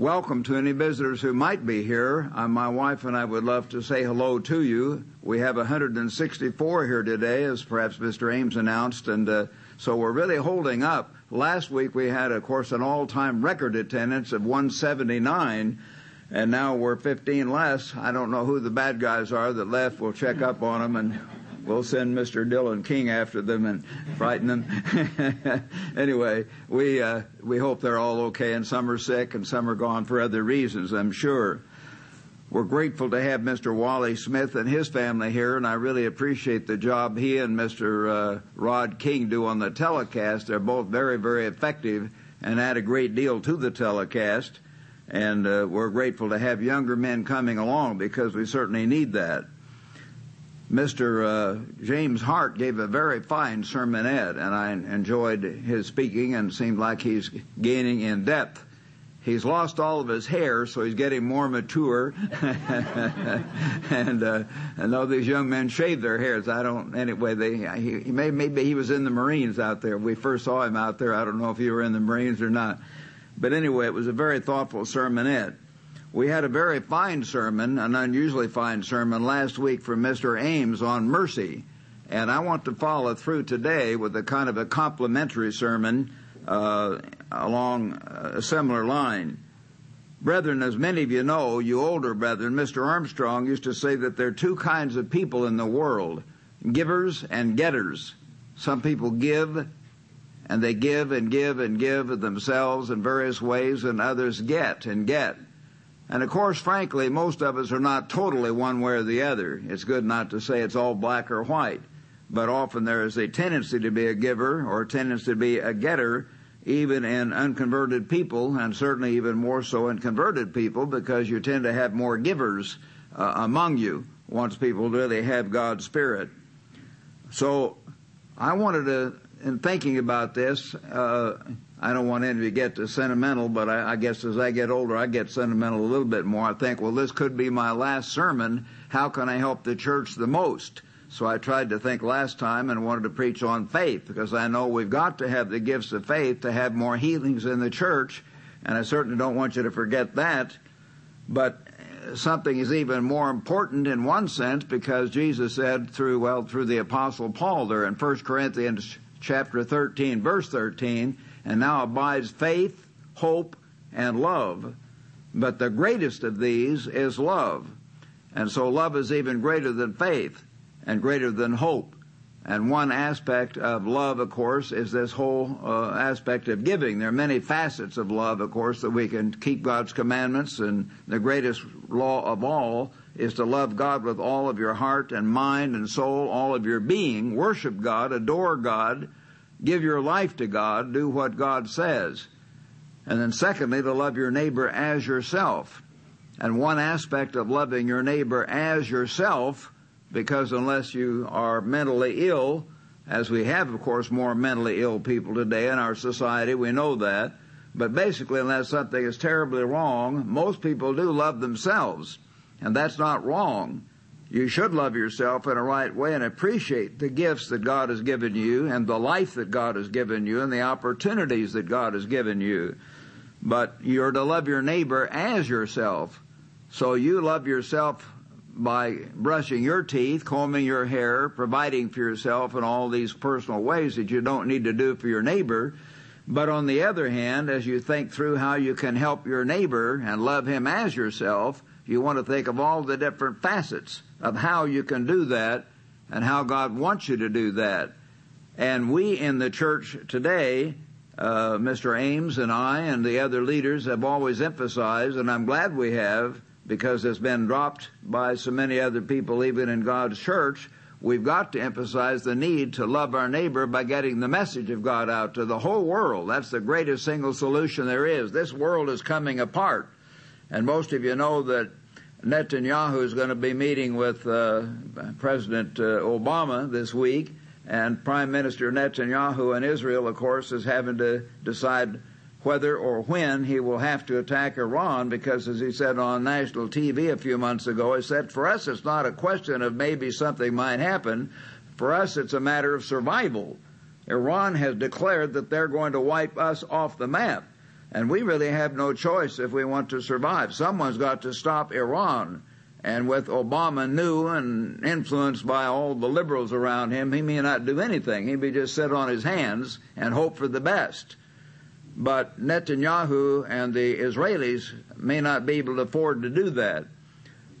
welcome to any visitors who might be here. Uh, my wife and I would love to say hello to you. We have 164 here today, as perhaps Mr. Ames announced, and uh, so we're really holding up. Last week we had, of course, an all-time record attendance of 179, and now we're 15 less. I don't know who the bad guys are that left. We'll check up on them and we'll send Mr. Dylan King after them and frighten them. anyway, we uh, we hope they're all okay, and some are sick, and some are gone for other reasons. I'm sure. We're grateful to have Mr. Wally Smith and his family here, and I really appreciate the job he and Mr. Uh, Rod King do on the telecast. They're both very, very effective and add a great deal to the telecast. And uh, we're grateful to have younger men coming along because we certainly need that. Mr. Uh, James Hart gave a very fine sermonette, and I enjoyed his speaking and seemed like he's gaining in depth. He's lost all of his hair, so he's getting more mature. and uh, I know these young men shave their hairs. I don't. Anyway, they he, may, maybe he was in the Marines out there. We first saw him out there. I don't know if he were in the Marines or not. But anyway, it was a very thoughtful sermonette. We had a very fine sermon, an unusually fine sermon last week from Mr. Ames on mercy. And I want to follow through today with a kind of a complimentary sermon uh, along a similar line. Brethren, as many of you know, you older brethren, Mr. Armstrong used to say that there are two kinds of people in the world givers and getters. Some people give, and they give and give and give of themselves in various ways, and others get and get. And of course, frankly, most of us are not totally one way or the other. It's good not to say it's all black or white, but often there is a tendency to be a giver or a tendency to be a getter, even in unconverted people, and certainly even more so in converted people, because you tend to have more givers uh, among you once people really have God's Spirit. So I wanted to, in thinking about this, uh, I don't want any to get sentimental, but I, I, guess as I get older, I get sentimental a little bit more. I think, well, this could be my last sermon. How can I help the church the most? So I tried to think last time and wanted to preach on faith because I know we've got to have the gifts of faith to have more healings in the church, and I certainly don't want you to forget that. But something is even more important in one sense because Jesus said through, well, through the apostle Paul there in 1 Corinthians chapter 13 verse 13, and now abides faith, hope, and love. But the greatest of these is love. And so love is even greater than faith and greater than hope. And one aspect of love, of course, is this whole uh, aspect of giving. There are many facets of love, of course, that we can keep God's commandments, and the greatest law of all is to love God with all of your heart and mind and soul, all of your being, worship God, adore God, give your life to God, do what God says. And then secondly, to love your neighbor as yourself. And one aspect of loving your neighbor as yourself, because unless you are mentally ill, as we have, of course, more mentally ill people today in our society, we know that. But basically, unless something is terribly wrong, most people do love themselves. And that's not wrong. You should love yourself in a right way and appreciate the gifts that God has given you and the life that God has given you and the opportunities that God has given you. But you're to love your neighbor as yourself. So you love yourself by brushing your teeth, combing your hair, providing for yourself in all these personal ways that you don't need to do for your neighbor. But on the other hand, as you think through how you can help your neighbor and love him as yourself, you want to think of all the different facets of how you can do that and how God wants you to do that. And we in the church today, uh, Mr. Ames and I and the other leaders have always emphasized, and I'm glad we have, because it's been dropped by so many other people even in God's church, we've got to emphasize the need to love our neighbor by getting the message of God out to the whole world. That's the greatest single solution there is. This world is coming apart. And most of you know that Netanyahu is going to be meeting with uh, President uh, Obama this week, and Prime Minister Netanyahu in Israel, of course, is having to decide whether or when he will have to attack Iran because, as he said on national TV a few months ago, he said, for us it's not a question of maybe something might happen. For us it's a matter of survival. Iran has declared that they're going to wipe us off the map. And we really have no choice if we want to survive. Someone's got to stop Iran. And with Obama new and influenced by all the liberals around him, he may not do anything. He may just sit on his hands and hope for the best. But Netanyahu and the Israelis may not be able to afford to do that.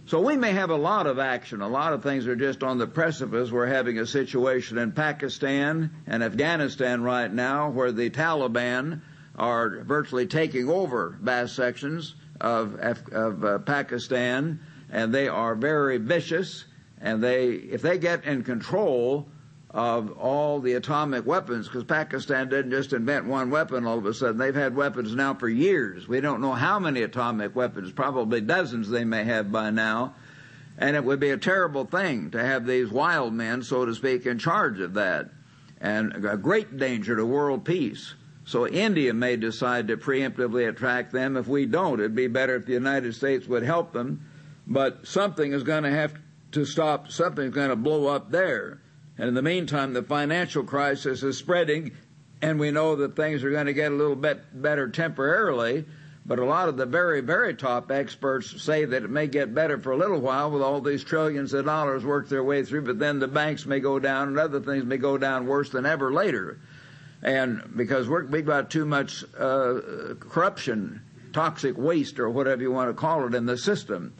So we may have a lot of action. A lot of things are just on the precipice. We're having a situation in Pakistan and Afghanistan right now where the Taliban are virtually taking over vast sections of, of uh, Pakistan and they are very vicious and they, if they get in control of all the atomic weapons, because Pakistan didn't just invent one weapon all of a sudden. They've had weapons now for years. We don't know how many atomic weapons, probably dozens they may have by now. And it would be a terrible thing to have these wild men, so to speak, in charge of that. And a great danger to world peace. So India may decide to preemptively attack them. If we don't, it'd be better if the United States would help them. But something is going to have to stop, something's going to blow up there. And in the meantime, the financial crisis is spreading, and we know that things are going to get a little bit better temporarily. But a lot of the very, very top experts say that it may get better for a little while with all these trillions of dollars work their way through, but then the banks may go down and other things may go down worse than ever later. And because we have got too much uh, corruption, toxic waste, or whatever you want to call it, in the system.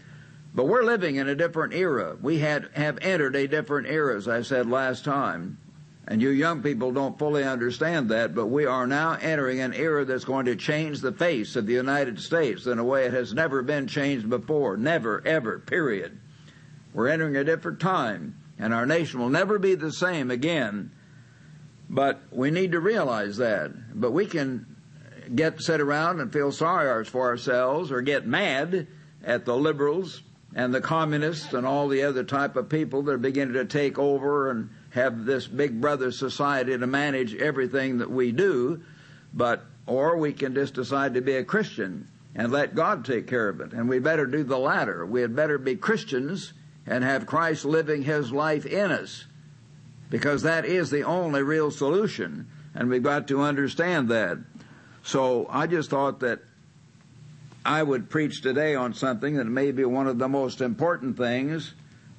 But we're living in a different era. We had, have entered a different era, as I said last time. And you young people don't fully understand that, but we are now entering an era that's going to change the face of the United States in a way it has never been changed before. Never, ever, period. We're entering a different time, and our nation will never be the same again. But we need to realize that. But we can get sit around and feel sorry for ourselves or get mad at the liberals and the communists and all the other type of people that are beginning to take over and have this big brother society to manage everything that we do, but or we can just decide to be a Christian and let God take care of it. And we better do the latter. We had better be Christians and have Christ living his life in us. Because that is the only real solution. And we've got to understand that. So I just thought that I would preach today on something that may be one of the most important things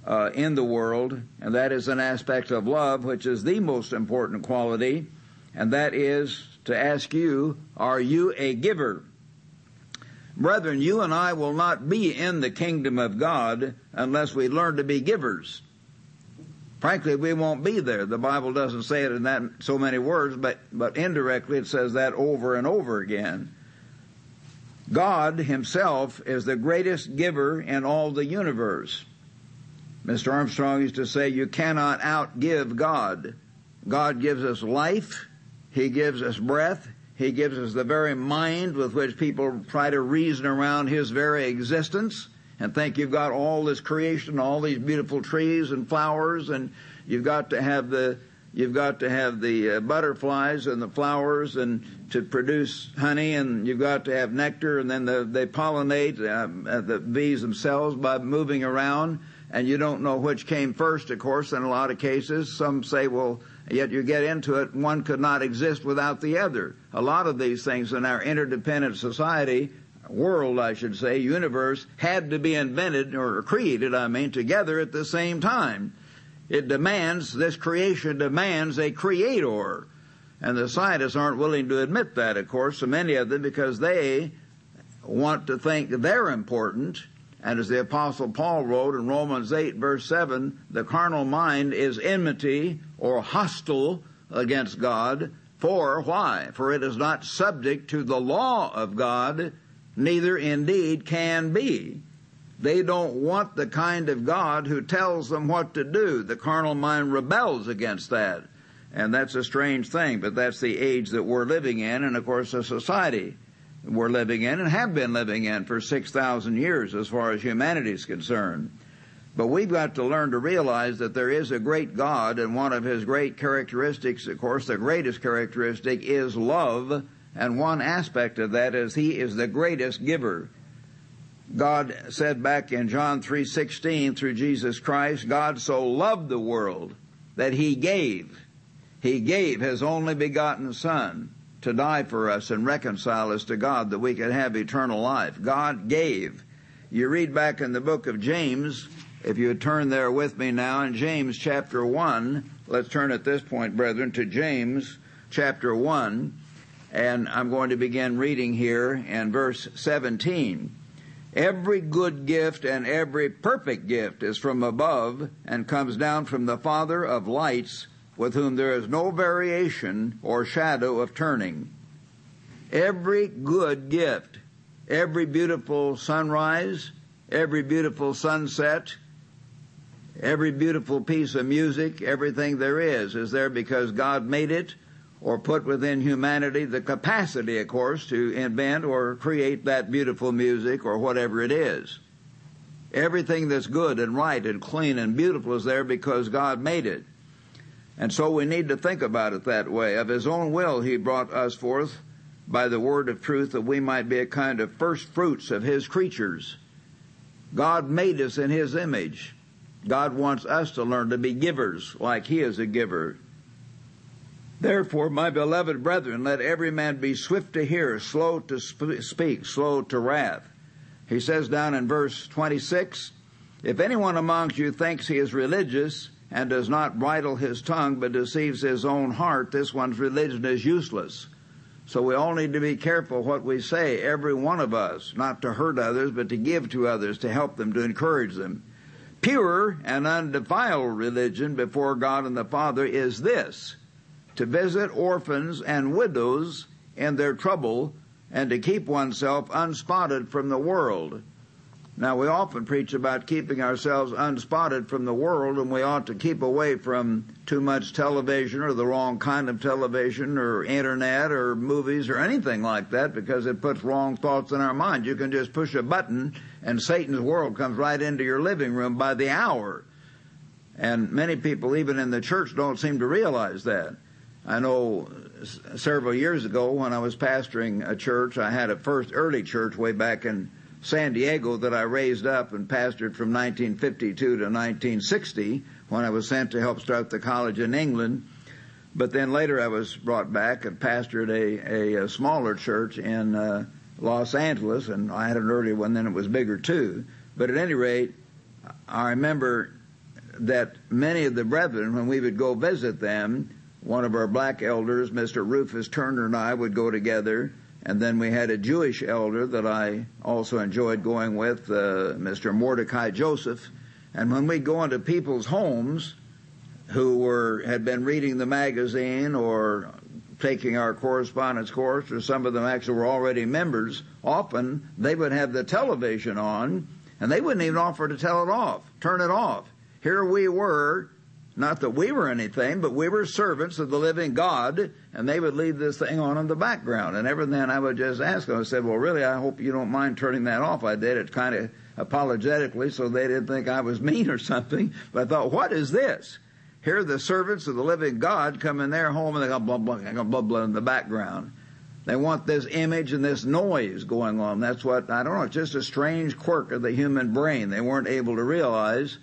uh, in the world, and that is an aspect of love, which is the most important quality, and that is to ask you, are you a giver? Brethren, you and I will not be in the kingdom of God unless we learn to be givers. Frankly, we won't be there. The Bible doesn't say it in that so many words, but, but indirectly it says that over and over again. God himself is the greatest giver in all the universe. Mr. Armstrong used to say, you cannot outgive God. God gives us life. He gives us breath. He gives us the very mind with which people try to reason around His very existence and think you've got all this creation, all these beautiful trees and flowers, and you've got to have the You've got to have the uh, butterflies and the flowers and to produce honey and you've got to have nectar and then the, they pollinate uh, uh, the bees themselves by moving around and you don't know which came first, of course, in a lot of cases. Some say, well, yet you get into it, one could not exist without the other. A lot of these things in our interdependent society, world, I should say, universe, had to be invented or created, I mean, together at the same time. It demands, this creation demands a creator. And the scientists aren't willing to admit that, of course, so many of them, because they want to think they're important. And as the apostle Paul wrote in Romans 8 verse 7, the carnal mind is enmity or hostile against God. For why? For it is not subject to the law of God, neither indeed can be. They don't want the kind of God who tells them what to do. The carnal mind rebels against that. And that's a strange thing, but that's the age that we're living in, and of course the society we're living in and have been living in for 6,000 years as far as humanity is concerned. But we've got to learn to realize that there is a great God, and one of his great characteristics, of course, the greatest characteristic is love, and one aspect of that is he is the greatest giver. God said back in John 3:16 through Jesus Christ, God so loved the world that he gave. He gave his only begotten son. to die for us and reconcile us to God that we could have eternal life. God gave. You read back in the book of James, if you would turn there with me now in James chapter 1, let's turn at this point, brethren, to James chapter 1, and I'm going to begin reading here in verse 17. Every good gift and every perfect gift is from above and comes down from the Father of lights, with whom there is no variation or shadow of turning. Every good gift, every beautiful sunrise, every beautiful sunset, every beautiful piece of music, everything there is, is there because God made it or put within humanity the capacity, of course, to invent or create that beautiful music or whatever it is. Everything that's good and right and clean and beautiful is there because God made it. And so we need to think about it that way. Of His own will, He brought us forth by the word of truth that we might be a kind of first fruits of His creatures. God made us in His image. God wants us to learn to be givers like He is a giver. Therefore, my beloved brethren, let every man be swift to hear, slow to sp- speak, slow to wrath. He says down in verse 26, If anyone amongst you thinks he is religious and does not bridle his tongue but deceives his own heart, this one's religion is useless. So we all need to be careful what we say, every one of us, not to hurt others, but to give to others, to help them, to encourage them. Pure and undefiled religion before God and the Father is this to visit orphans and widows in their trouble and to keep oneself unspotted from the world. Now, we often preach about keeping ourselves unspotted from the world, and we ought to keep away from too much television or the wrong kind of television or internet or movies or anything like that because it puts wrong thoughts in our mind. You can just push a button and Satan's world comes right into your living room by the hour. And many people, even in the church, don't seem to realize that. I know several years ago when I was pastoring a church, I had a first early church way back in San Diego that I raised up and pastored from 1952 to 1960 when I was sent to help start the college in England. But then later I was brought back and pastored a, a, a smaller church in uh, Los Angeles, and I had an earlier one, then it was bigger too. But at any rate, I remember that many of the brethren, when we would go visit them, one of our black elders, Mr. Rufus Turner, and I would go together. And then we had a Jewish elder that I also enjoyed going with, uh, Mr. Mordecai Joseph. And when we'd go into people's homes who were had been reading the magazine or taking our correspondence course, or some of them actually were already members, often they would have the television on, and they wouldn't even offer to tell it off, turn it off. Here we were not that we were anything, but we were servants of the living God, and they would leave this thing on in the background. And every then I would just ask them, I said, well, really, I hope you don't mind turning that off. I did it kind of apologetically so they didn't think I was mean or something. But I thought, what is this? Here the servants of the living God come in their home and they go blah, blah, blah, blah, blah in the background. They want this image and this noise going on. That's what, I don't know, it's just a strange quirk of the human brain. They weren't able to realize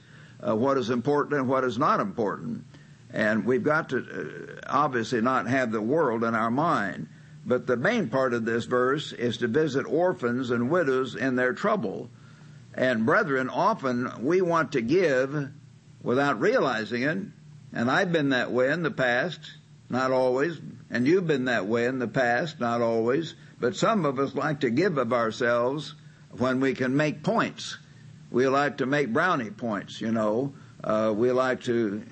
uh, what is important and what is not important. And we've got to uh, obviously not have the world in our mind. But the main part of this verse is to visit orphans and widows in their trouble. And brethren, often we want to give without realizing it. And I've been that way in the past, not always. And you've been that way in the past, not always. But some of us like to give of ourselves when we can make points we like to make brownie points, you know. Uh, we like to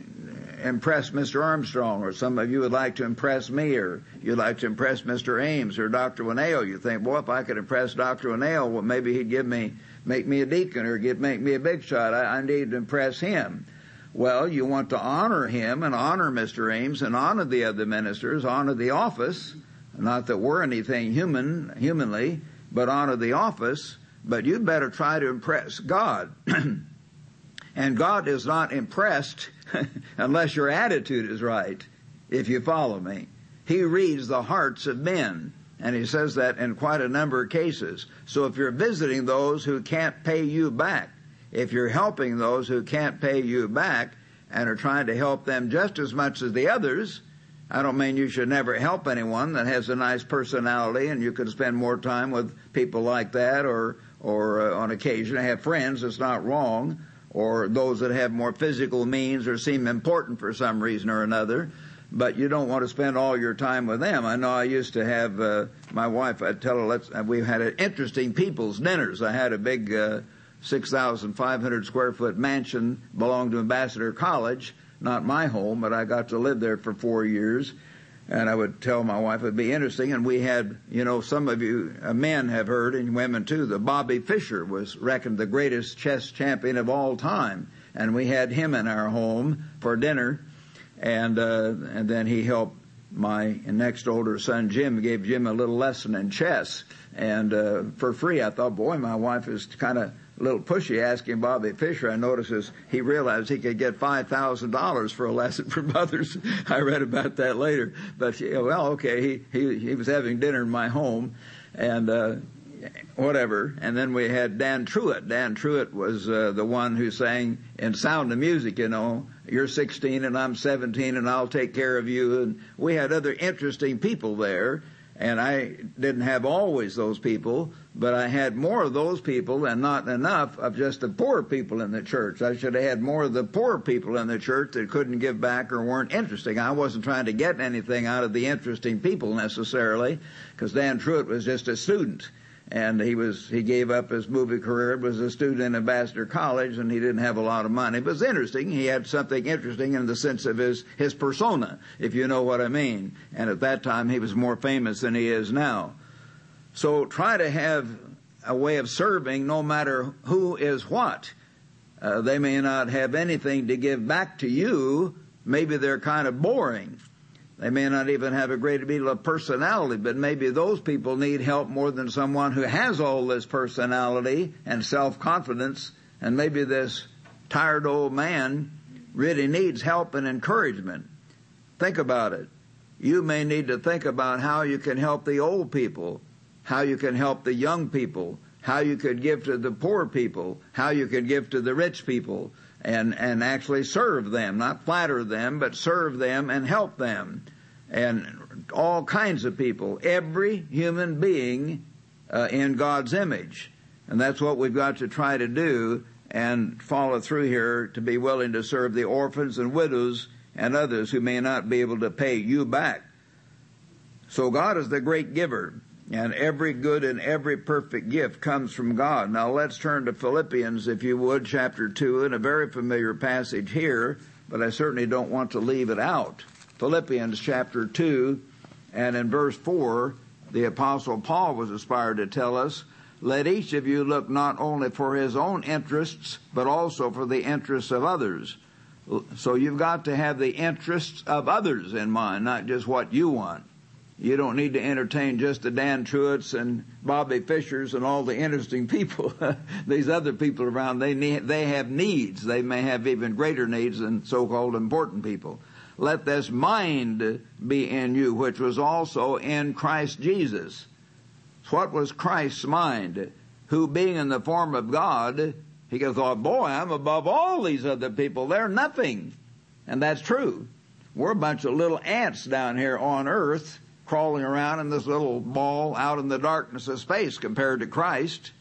impress Mr. Armstrong, or some of you would like to impress me, or you'd like to impress Mr. Ames or Dr. Winnail. You think, well, if I could impress Dr. Winnail, well, maybe he'd give me, make me a deacon or get, make me a big shot. I, I need to impress him. Well, you want to honor him and honor Mr. Ames and honor the other ministers, honor the office. Not that we're anything human, humanly, but honor the office but you'd better try to impress God. and God is not impressed unless your attitude is right, if you follow me. He reads the hearts of men. And he says that in quite a number of cases. So if you're visiting those who can't pay you back, if you're helping those who can't pay you back and are trying to help them just as much as the others, I don't mean you should never help anyone that has a nice personality and you could spend more time with people like that or, or uh, on occasion I have friends. It's not wrong. Or those that have more physical means or seem important for some reason or another. But you don't want to spend all your time with them. I know I used to have, uh, my wife, I'd tell her, let's, we had interesting people's dinners. I had a big, uh, 6,500 square foot mansion belonged to Ambassador College not my home, but I got to live there for four years. And I would tell my wife it'd be interesting. And we had, you know, some of you uh, men have heard, and women too, that Bobby Fischer was reckoned the greatest chess champion of all time. And we had him in our home for dinner. And, uh, and then he helped my next older son, Jim, gave Jim a little lesson in chess. And, uh, for free, I thought, boy, my wife is kind of little pushy asking Bobby Fischer, I noticed as he realized he could get five thousand dollars for a lesson from others. I read about that later. But well, okay, he he he was having dinner in my home, and. uh whatever. And then we had Dan Truhitte. Dan Truhitte was uh, the one who sang in Sound of Music, you know, you're 16 and I'm 17 and I'll take care of you. And we had other interesting people there. And I didn't have always those people, but I had more of those people and not enough of just the poor people in the church. I should have had more of the poor people in the church that couldn't give back or weren't interesting. I wasn't trying to get anything out of the interesting people necessarily, because Dan Truhitte was just a student. And he was he gave up his movie career was a student in ambassador college and he didn't have a lot of money. But it was interesting. He had something interesting in the sense of his his persona if you know what i mean. And at that time he was more famous than he is now so try to have a way of serving no matter who is what. Uh, they may not have anything to give back to you. Maybe they're kind of boring. They may not even have a great deal of personality, but maybe those people need help more than someone who has all this personality and self-confidence, and maybe this tired old man really needs help and encouragement. Think about it. You may need to think about how you can help the old people, how you can help the young people, how you could give to the poor people, how you could give to the rich people, and, and actually serve them, not flatter them, but serve them and help them. And all kinds of people, every human being uh, in God's image. And that's what we've got to try to do and follow through here to be willing to serve the orphans and widows and others who may not be able to pay you back. So God is the great giver. And every good and every perfect gift comes from God. Now let's turn to Philippians, if you would, chapter 2, in a very familiar passage here, but I certainly don't want to leave it out. Philippians chapter 2, and in verse 4, the apostle Paul was inspired to tell us, let each of you look not only for his own interests, but also for the interests of others. So you've got to have the interests of others in mind, not just what you want. You don't need to entertain just the Dan Truhittes and Bobby Fischers and all the interesting people. These other people around, they need, they have needs. They may have even greater needs than so-called important people. Let this mind be in you, which was also in Christ Jesus. What was Christ's mind? Who being in the form of God, he thought, oh, boy, I'm above all these other people. They're nothing. And that's true. We're a bunch of little ants down here on earth crawling around in this little ball out in the darkness of space compared to Christ.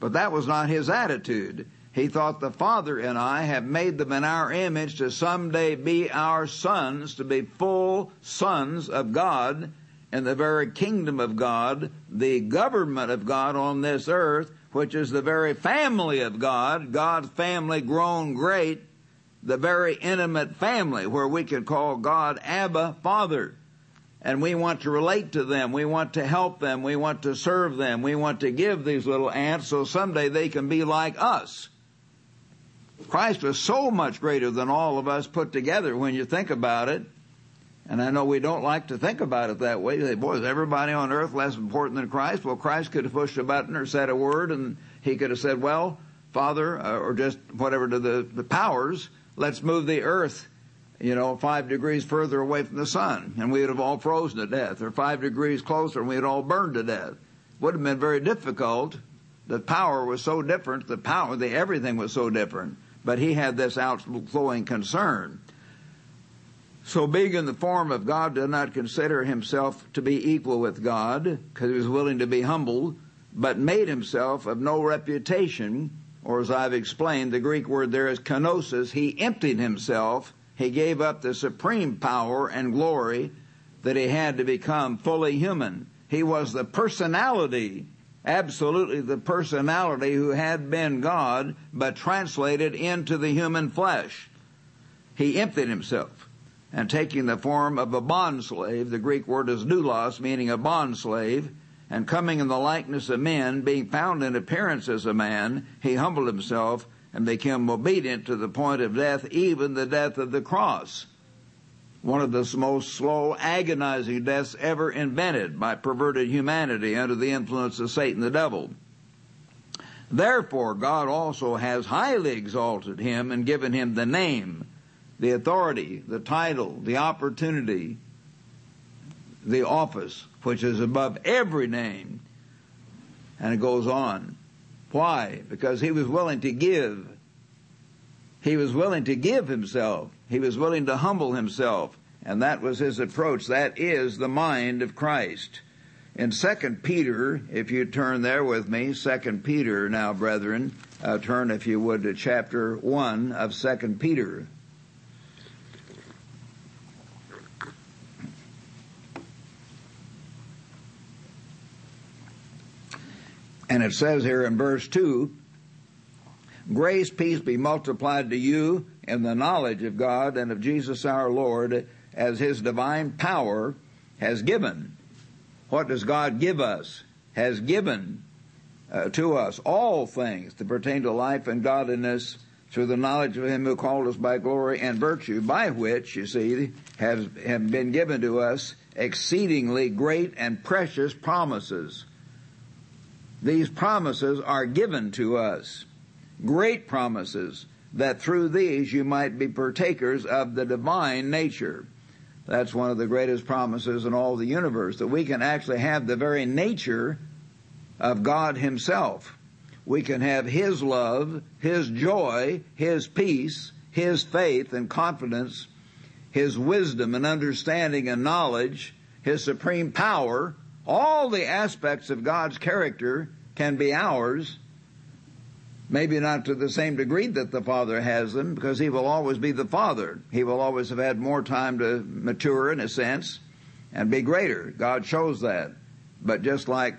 But that was not his attitude. He thought the Father and I have made them in our image to someday be our sons, to be full sons of God in the very kingdom of God, the government of God on this earth, which is the very family of God, God's family grown great, the very intimate family where we can call God Abba Father and we want to relate to them. We want to help them. We want to serve them. We want to give these little ants so someday they can be like us. Christ was so much greater than all of us put together when you think about it. And I know we don't like to think about it that way. Say, boy, is everybody on earth less important than Christ? Well, Christ could have pushed a button or said a word and he could have said, well, Father, uh, or just whatever to the, the powers, let's move the earth you know, five degrees further away from the sun, and we would have all frozen to death, or five degrees closer, and we'd all burned to death. Would have been very difficult. The power was so different. The power, the everything was so different. But he had this outflowing concern. So being in the form of God did not consider himself to be equal with God, because he was willing to be humbled, but made himself of no reputation, or as I've explained, the Greek word there is kenosis. He emptied himself. He gave up the supreme power and glory that he had to become fully human. He was the personality, absolutely the personality who had been God, but translated into the human flesh. He emptied himself and taking the form of a bondslave, the Greek word is doulos, meaning a bondslave, and coming in the likeness of men, being found in appearance as a man, he humbled himself and became obedient to the point of death, even the death of the cross. One of the most slow, agonizing deaths ever invented by perverted humanity under the influence of Satan the devil. Therefore, God also has highly exalted him and given him the name the authority, the title, the opportunity, the office, which is above every name. And it goes on. Why? Because he was willing to give. He was willing to give himself. He was willing to humble himself. And that was his approach. That is the mind of Christ. In Second Peter, if you turn there with me, Second Peter now, brethren, uh, turn if you would to chapter one of Second Peter. And it says here in verse 2 Grace, peace be multiplied to you in the knowledge of God and of Jesus our Lord as his divine power has given. What does God give us? Has given uh, to us all things that pertain to life and godliness through the knowledge of him who called us by glory and virtue, by which, you see, have, have been given to us exceedingly great and precious promises these promises are given to us. Great promises that through these you might be partakers of the divine nature. That's one of the greatest promises in all the universe, that we can actually have the very nature of God Himself. We can have His love, His joy, His peace, His faith and confidence, His wisdom and understanding and knowledge, His supreme power, all the aspects of God's character can be ours. Maybe not to the same degree that the Father has them, because He will always be the Father. He will always have had more time to mature in a sense and be greater. God shows that. But just like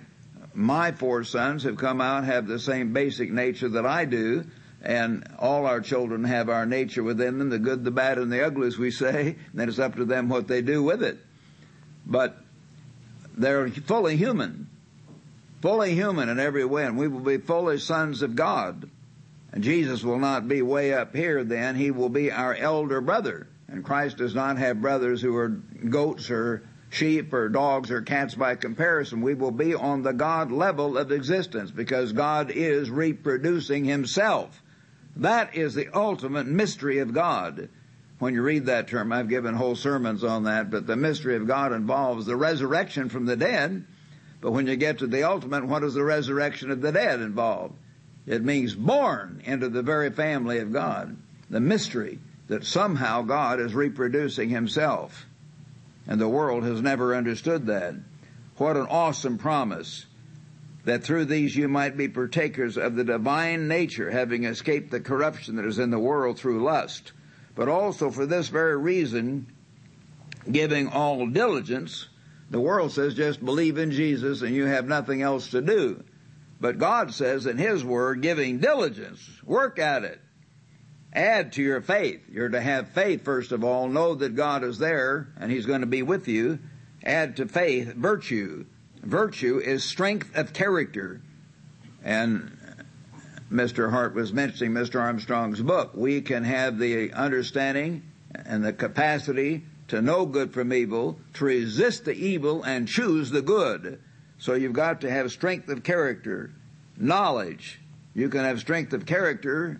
my four sons have come out, have the same basic nature that I do, and all our children have our nature within them, the good, the bad, and the ugly, as we say, then it's up to them what they do with it. But they're fully human fully human in every way, and we will be fully sons of God. And Jesus will not be way up here then, he will be our elder brother. And Christ does not have brothers who are goats or sheep or dogs or cats by comparison. We will be on the God level of existence because God is reproducing himself. That is the ultimate mystery of God. When you read that term, I've given whole sermons on that, but the mystery of God involves the resurrection from the dead, but when you get to the ultimate, what does the resurrection of the dead involve? It means born into the very family of God. The mystery that somehow God is reproducing himself. And the world has never understood that. What an awesome promise that through these you might be partakers of the divine nature, having escaped the corruption that is in the world through lust. But also for this very reason, giving all diligence, the world says just believe in Jesus and you have nothing else to do. But God says in His Word, giving diligence, work at it. Add to your faith. You're to have faith, first of all. Know that God is there and He's going to be with you. Add to faith virtue. Virtue is strength of character. And Mr. Hart was mentioning Mr. Armstrong's book. We can have the understanding and the capacity to know good from evil, to resist the evil and choose the good. So you've got to have strength of character, knowledge. You can have strength of character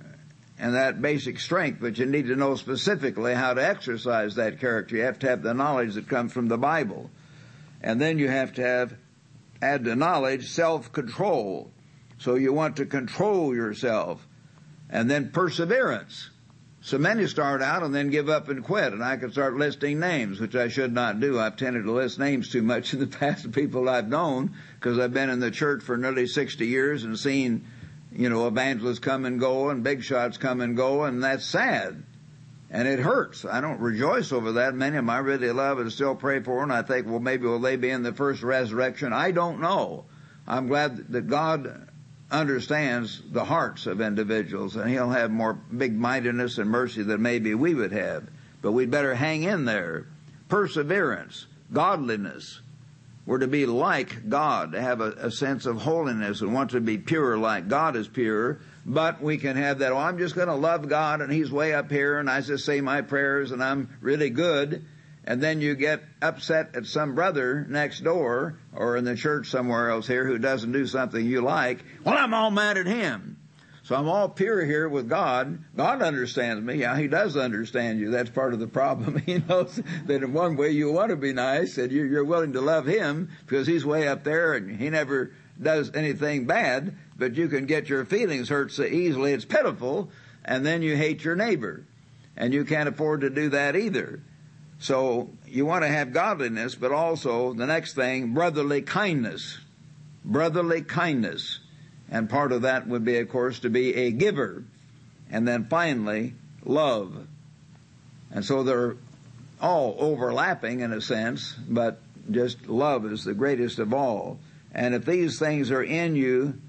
and that basic strength, but you need to know specifically how to exercise that character. You have to have the knowledge that comes from the Bible. And then you have to have, add to knowledge, self-control. So you want to control yourself. And then perseverance So many start out and then give up and quit, and I could start listing names, which I should not do. I've tended to list names too much in the past people I've known, because I've been in the church for nearly 60 years and seen, you know, evangelists come and go and big shots come and go, and that's sad. And it hurts. I don't rejoice over that. Many of them I really love and still pray for, and I think, well, maybe will they be in the first resurrection? I don't know. I'm glad that God understands the hearts of individuals and he'll have more big-mindedness and mercy than maybe we would have. But we'd better hang in there. Perseverance, godliness. We're to be like God, to have a, a sense of holiness and want to be pure like God is pure. But we can have that, oh, I'm just going to love God and He's way up here and I just say my prayers and I'm really good and then you get upset at some brother next door or in the church somewhere else here who doesn't do something you like, well, I'm all mad at him. So I'm all pure here with God. God understands me. Yeah, He does understand you. That's part of the problem. He knows that in one way you want to be nice and you're willing to love Him because He's way up there and He never does anything bad, but you can get your feelings hurt so easily it's pitiful and then you hate your neighbor. And you can't afford to do that either. So you want to have godliness, but also the next thing, brotherly kindness. Brotherly kindness. And part of that would be, of course, to be a giver. And then finally, love. And so they're all overlapping in a sense, but just love is the greatest of all. And if these things are in you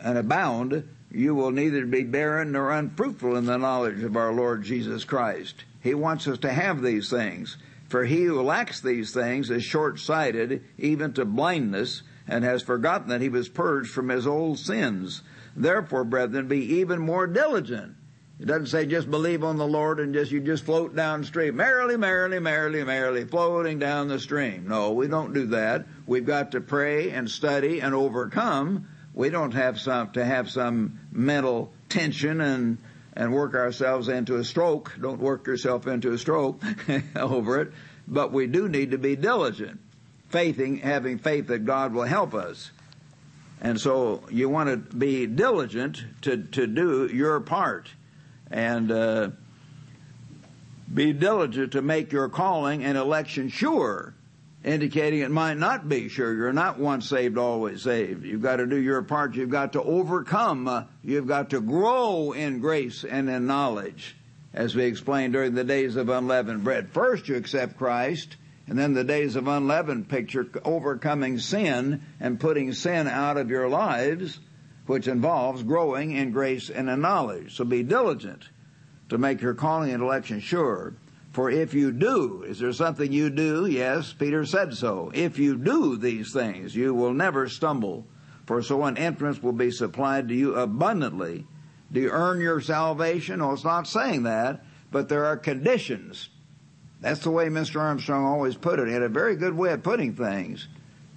and abound, you will neither be barren nor unfruitful in the knowledge of our Lord Jesus Christ. He wants us to have these things. For he who lacks these things is short sighted, even to blindness, and has forgotten that he was purged from his old sins. Therefore, brethren, be even more diligent. It doesn't say just believe on the Lord and just you just float downstream, merrily, merrily, merrily, merrily, floating down the stream. No, we don't do that. We've got to pray and study and overcome. We don't have some to have some mental tension and and work ourselves into a stroke. Don't work yourself into a stroke over it. But we do need to be diligent. Faithing, having faith that God will help us. And so you want to be diligent to, to do your part. And, uh, be diligent to make your calling and election sure indicating it might not be sure. You're not once saved, always saved. You've got to do your part. You've got to overcome. Uh, you've got to grow in grace and in knowledge, as we explained during the days of unleavened bread. First, you accept Christ, and then the days of unleavened picture overcoming sin and putting sin out of your lives, which involves growing in grace and in knowledge. So be diligent to make your calling and election sure. For if you do, is there something you do? Yes, Peter said so. If you do these things, you will never stumble. For so an entrance will be supplied to you abundantly. Do you earn your salvation? No, it's not saying that, but there are conditions. That's the way Mr. Armstrong always put it. He had a very good way of putting things.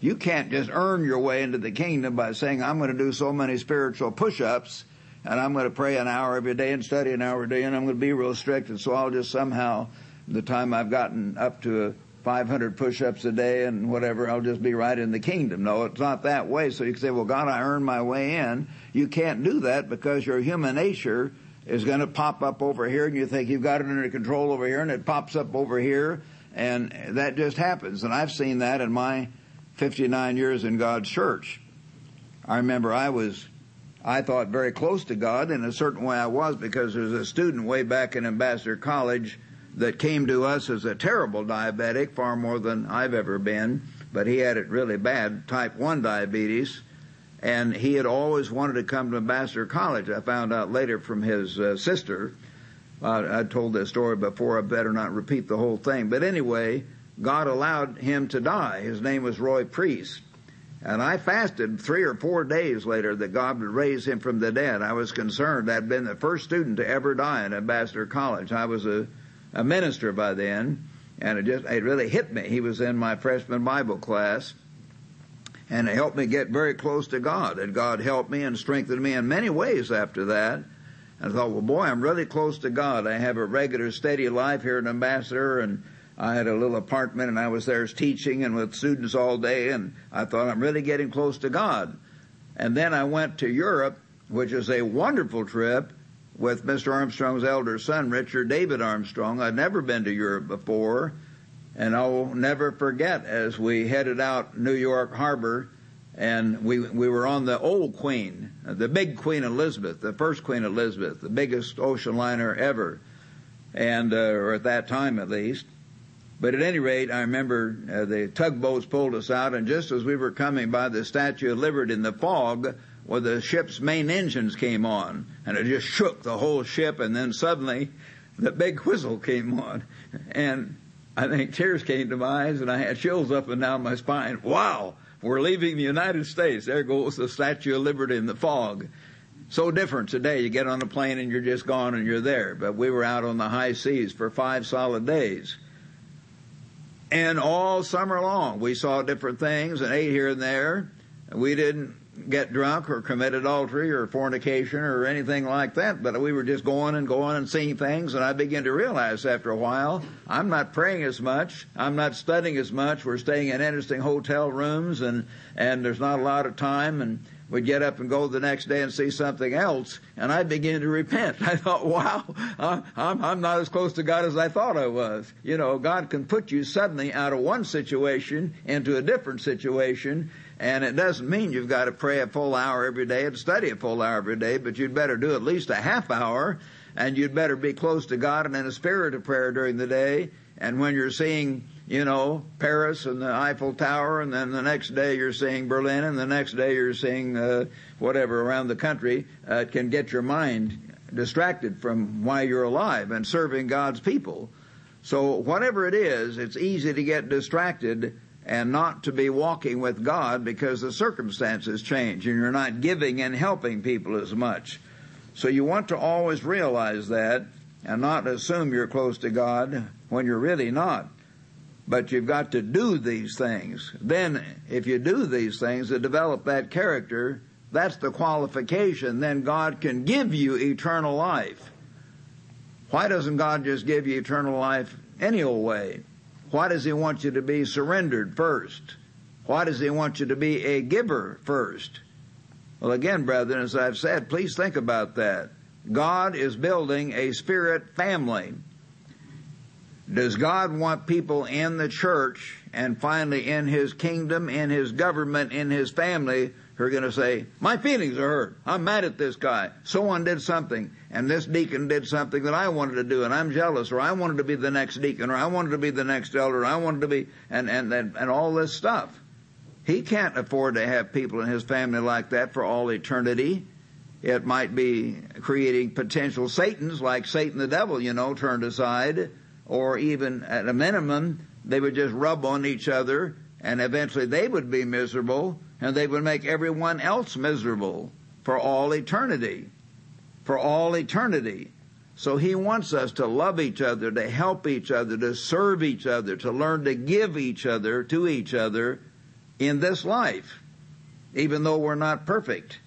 You can't just earn your way into the kingdom by saying, I'm going to do so many spiritual push-ups and I'm going to pray an hour every day and study an hour a day and I'm going to be real strict and so I'll just somehow the time I've gotten up to 500 push-ups a day and whatever, I'll just be right in the kingdom. No, it's not that way. So you can say, well, God, I earned my way in. You can't do that because your human nature is going to pop up over here and you think you've got it under control over here and it pops up over here and that just happens. And I've seen that in my 59 years in God's church. I remember I was, I thought very close to God in a certain way I was because there was a student way back in Ambassador College that came to us as a terrible diabetic, far more than I've ever been, but he had it really bad, type 1 diabetes, and he had always wanted to come to Ambassador College. I found out later from his uh, sister. I told this story before, I better not repeat the whole thing. But anyway, God allowed him to die. His name was Roy Priest. And I fasted three or four days later that God would raise him from the dead. I was concerned. I'd been the first student to ever die in Ambassador College. I was a a minister by then, and it just it really hit me. He was in my freshman Bible class, and it helped me get very close to God. And God helped me and strengthened me in many ways after that. And I thought, well, boy, I'm really close to God. I have a regular, steady life here at Ambassador, and I had a little apartment, and I was there teaching and with students all day, and I thought I'm really getting close to God. And then I went to Europe, which is a wonderful trip, with Mr. Armstrong's elder son, Richard David Armstrong. I'd never been to Europe before, and I'll never forget as we headed out New York Harbor, and we we were on the old Queen, the big Queen Elizabeth, the first Queen Elizabeth, the biggest ocean liner ever, and uh, or at that time at least. But at any rate, I remember uh, the tugboats pulled us out, and just as we were coming by the Statue of Liberty in the fog, where the ship's main engines came on, and it just shook the whole ship, and then suddenly the big whistle came on, and I think tears came to my eyes, and I had chills up and down my spine. Wow, we're leaving the United States. There goes the Statue of Liberty in the fog. So different today. You get on a plane and you're just gone and you're there. But we were out on the high seas for five solid days. And all summer long, we saw different things and ate here and there. We didn't get drunk or commit adultery or fornication or anything like that, but we were just going and going and seeing things, and I began to realize after a while, I'm not praying as much, I'm not studying as much, we're staying in interesting hotel rooms, and, and there's not a lot of time, and we'd get up and go the next day and see something else, and I began to repent. I thought, wow, I'm, I'm not as close to God as I thought I was. You know, God can put you suddenly out of one situation into a different situation, and it doesn't mean you've got to pray a full hour every day and study a full hour every day, but you'd better do at least a half hour, and you'd better be close to God and in a spirit of prayer during the day. And when you're seeing, you know, Paris and the Eiffel Tower, and then the next day you're seeing Berlin, and the next day you're seeing uh, whatever around the country, uh, it can get your mind distracted from why you're alive and serving God's people. So whatever it is, it's easy to get distracted and not to be walking with God because the circumstances change and you're not giving and helping people as much. So you want to always realize that and not assume you're close to God when you're really not. But you've got to do these things. Then, if you do these things to develop that character, that's the qualification. Then God can give you eternal life. Why doesn't God just give you eternal life any old way? Why does He want you to be surrendered first? Why does He want you to be a giver first? Well, again, brethren, as I've said, please think about that. God is building a spirit family. Does God want people in the church and finally in His kingdom, in His government, in His family who are going to say, my feelings are hurt. I'm mad at this guy. Someone did something and this deacon did something that I wanted to do and I'm jealous or I wanted to be the next deacon or I wanted to be the next elder or I wanted to be, and, and, and, and all this stuff. He can't afford to have people in his family like that for all eternity. It might be creating potential Satans like Satan the devil, you know, turned aside or even at a minimum, they would just rub on each other and eventually they would be miserable and they would make everyone else miserable for all eternity. For all eternity. So he wants us to love each other, to help each other, to serve each other, to learn to give each other to each other in this life, even though we're not perfect.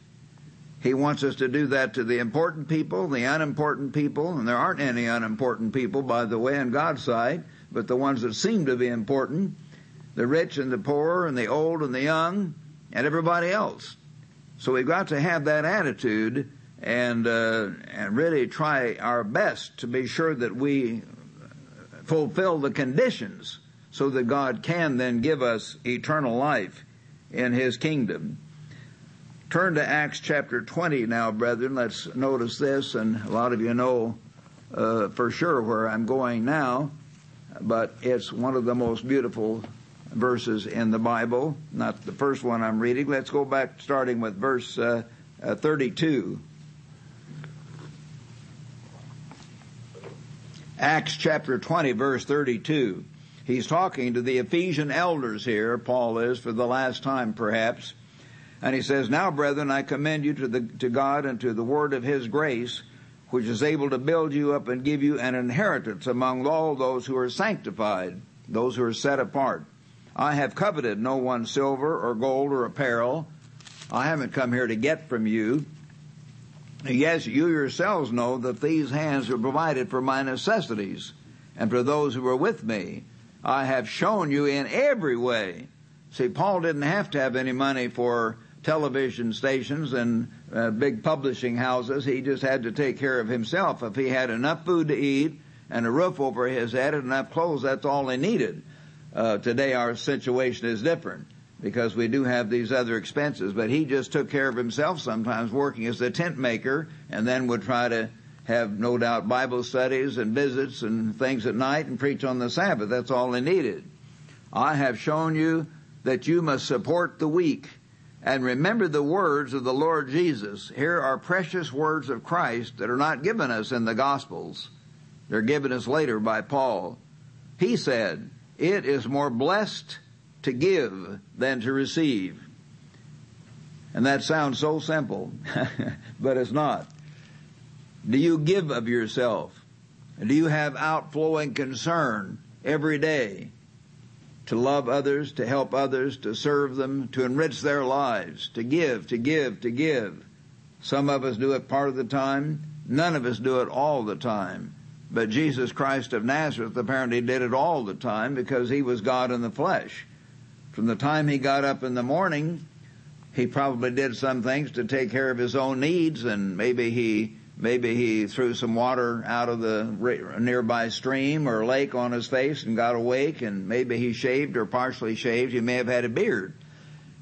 He wants us to do that to the important people, the unimportant people, and there aren't any unimportant people, by the way, on God's side, but the ones that seem to be important, the rich and the poor and the old and the young, and everybody else. So we've got to have that attitude and uh, and really try our best to be sure that we fulfill the conditions so that God can then give us eternal life in His kingdom. Turn to Acts chapter 20 now, brethren. Let's notice this, and a lot of you know uh, for sure where I'm going now, but it's one of the most beautiful verses in the Bible, not the first one I'm reading. Let's go back starting with verse uh, uh, 32. Acts chapter 20, verse 32. He's talking to the Ephesian elders here, Paul is, for the last time perhaps. And he says, Now, brethren, I commend you to, the, to God and to the word of his grace, which is able to build you up and give you an inheritance among all those who are sanctified, those who are set apart. I have coveted no one's silver or gold or apparel. I haven't come here to get from you. Yes, you yourselves know that these hands are provided for my necessities and for those who are with me. I have shown you in every way. See, Paul didn't have to have any money for television stations and uh, big publishing houses. He just had to take care of himself. If he had enough food to eat and a roof over his head and enough clothes, that's all he needed. Uh, today our situation is different because we do have these other expenses, but he just took care of himself sometimes working as a tent maker and then would try to have no doubt Bible studies and visits and things at night and preach on the Sabbath. That's all he needed. I have shown you that you must support the weak and remember the words of the Lord Jesus. Here are precious words of Christ that are not given us in the Gospels. They're given us later by Paul. He said, It is more blessed to give than to receive. And that sounds so simple, but it's not. Do you give of yourself? Do you have outflowing concern every day to love others, to help others, to serve them, to enrich their lives, to give, to give, to give? Some of us do it part of the time. None of us do it all the time. But Jesus Christ of Nazareth apparently did it all the time because he was God in the flesh. From the time he got up in the morning, he probably did some things to take care of his own needs and maybe he Maybe he threw some water out of the nearby stream or lake on his face and got awake, and maybe he shaved or partially shaved. He may have had a beard.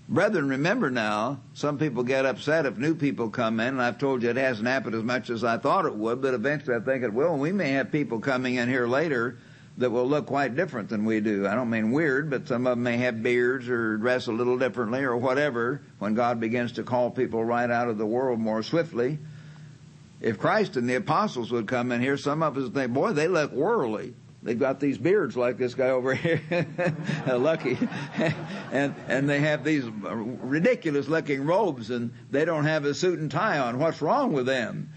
Brethren, remember now, some people get upset if new people come in, and I've told you it hasn't happened as much as I thought it would, but eventually I think it will. And we may have people coming in here later that will look quite different than we do. I don't mean weird, but some of them may have beards or dress a little differently or whatever when God begins to call people right out of the world more swiftly. If Christ and the apostles would come in here, some of us would think, boy, they look worldly. They've got these beards like this guy over here, uh, lucky, and and they have these ridiculous looking robes, and they don't have a suit and tie on. What's wrong with them?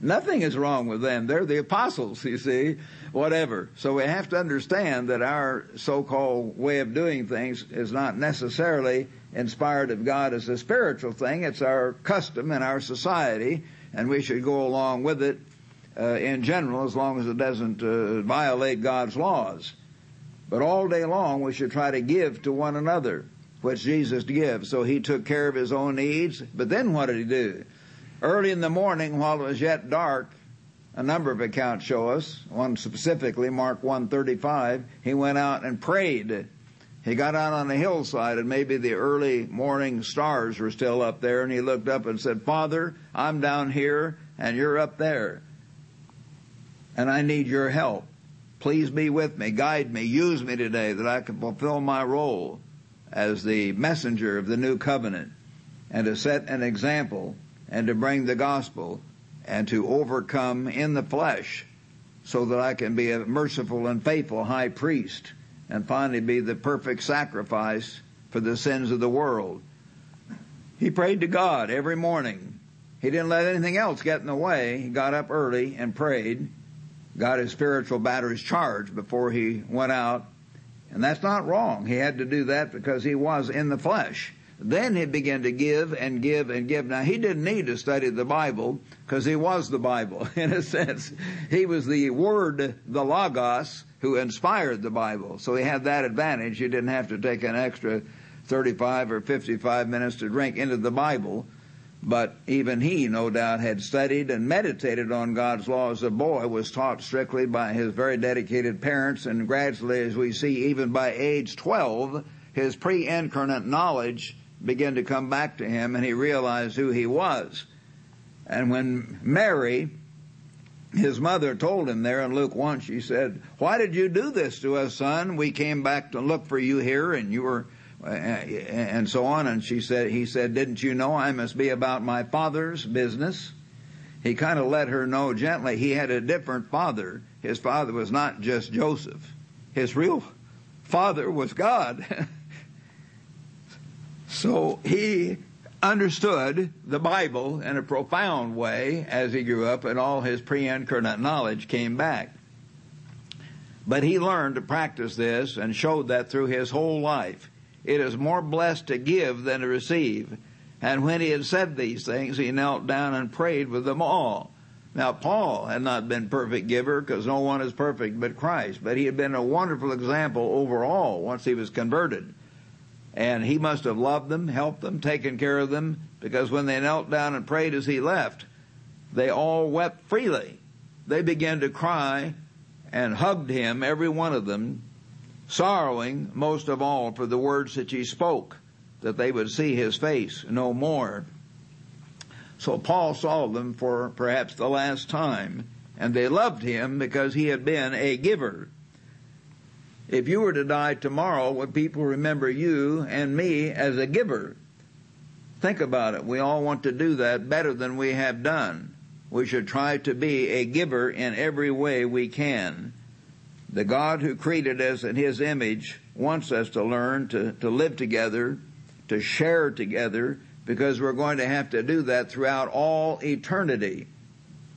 Nothing is wrong with them. They're the apostles, you see, whatever. So we have to understand that our so-called way of doing things is not necessarily inspired of God as a spiritual thing. It's our custom in our society and we should go along with it uh, in general as long as it doesn't uh, violate God's laws. But all day long we should try to give to one another, which Jesus gives. So he took care of his own needs, but then what did he do? Early in the morning while it was yet dark, a number of accounts show us, one specifically, Mark 135, he went out and prayed he got out on the hillside and maybe the early morning stars were still up there and he looked up and said, Father, I'm down here and you're up there. And I need your help. Please be with me, guide me, use me today that I can fulfill my role as the messenger of the new covenant and to set an example and to bring the gospel and to overcome in the flesh so that I can be a merciful and faithful high priest and finally be the perfect sacrifice for the sins of the world. He prayed to God every morning. He didn't let anything else get in the way. He got up early and prayed, got his spiritual batteries charged before he went out. And that's not wrong. He had to do that because he was in the flesh. Then he began to give and give and give. Now he didn't need to study the Bible because he was the Bible in a sense. He was the Word, the Logos, who inspired the Bible. So he had that advantage. He didn't have to take an extra 35 or 55 minutes to drink into the Bible. But even he, no doubt, had studied and meditated on God's law as a boy, was taught strictly by his very dedicated parents, and gradually, as we see, even by age 12, his pre-incarnate knowledge began to come back to him, and he realized who he was. And when Mary, his mother told him there in Luke 1, she said, Why did you do this to us, son? We came back to look for you here and you were, uh, and so on. And she said, he said, Didn't you know I must be about my father's business? He kind of let her know gently he had a different father. His father was not just Joseph. His real father was God. so he understood the Bible in a profound way as he grew up and all his pre-incarnate knowledge came back. But he learned to practice this and showed that through his whole life. It is more blessed to give than to receive. And when he had said these things, he knelt down and prayed with them all. Now, Paul had not been perfect giver because no one is perfect but Christ, but he had been a wonderful example overall once he was converted. And he must have loved them, helped them, taken care of them, because when they knelt down and prayed as he left, they all wept freely. They began to cry and hugged him, every one of them, sorrowing most of all for the words that he spoke, that they would see his face no more. So Paul saw them for perhaps the last time, and they loved him because he had been a giver. If you were to die tomorrow, would people remember you and me as a giver? Think about it. We all want to do that better than we have done. We should try to be a giver in every way we can. The God who created us in His image wants us to learn to, to live together, to share together, because we're going to have to do that throughout all eternity.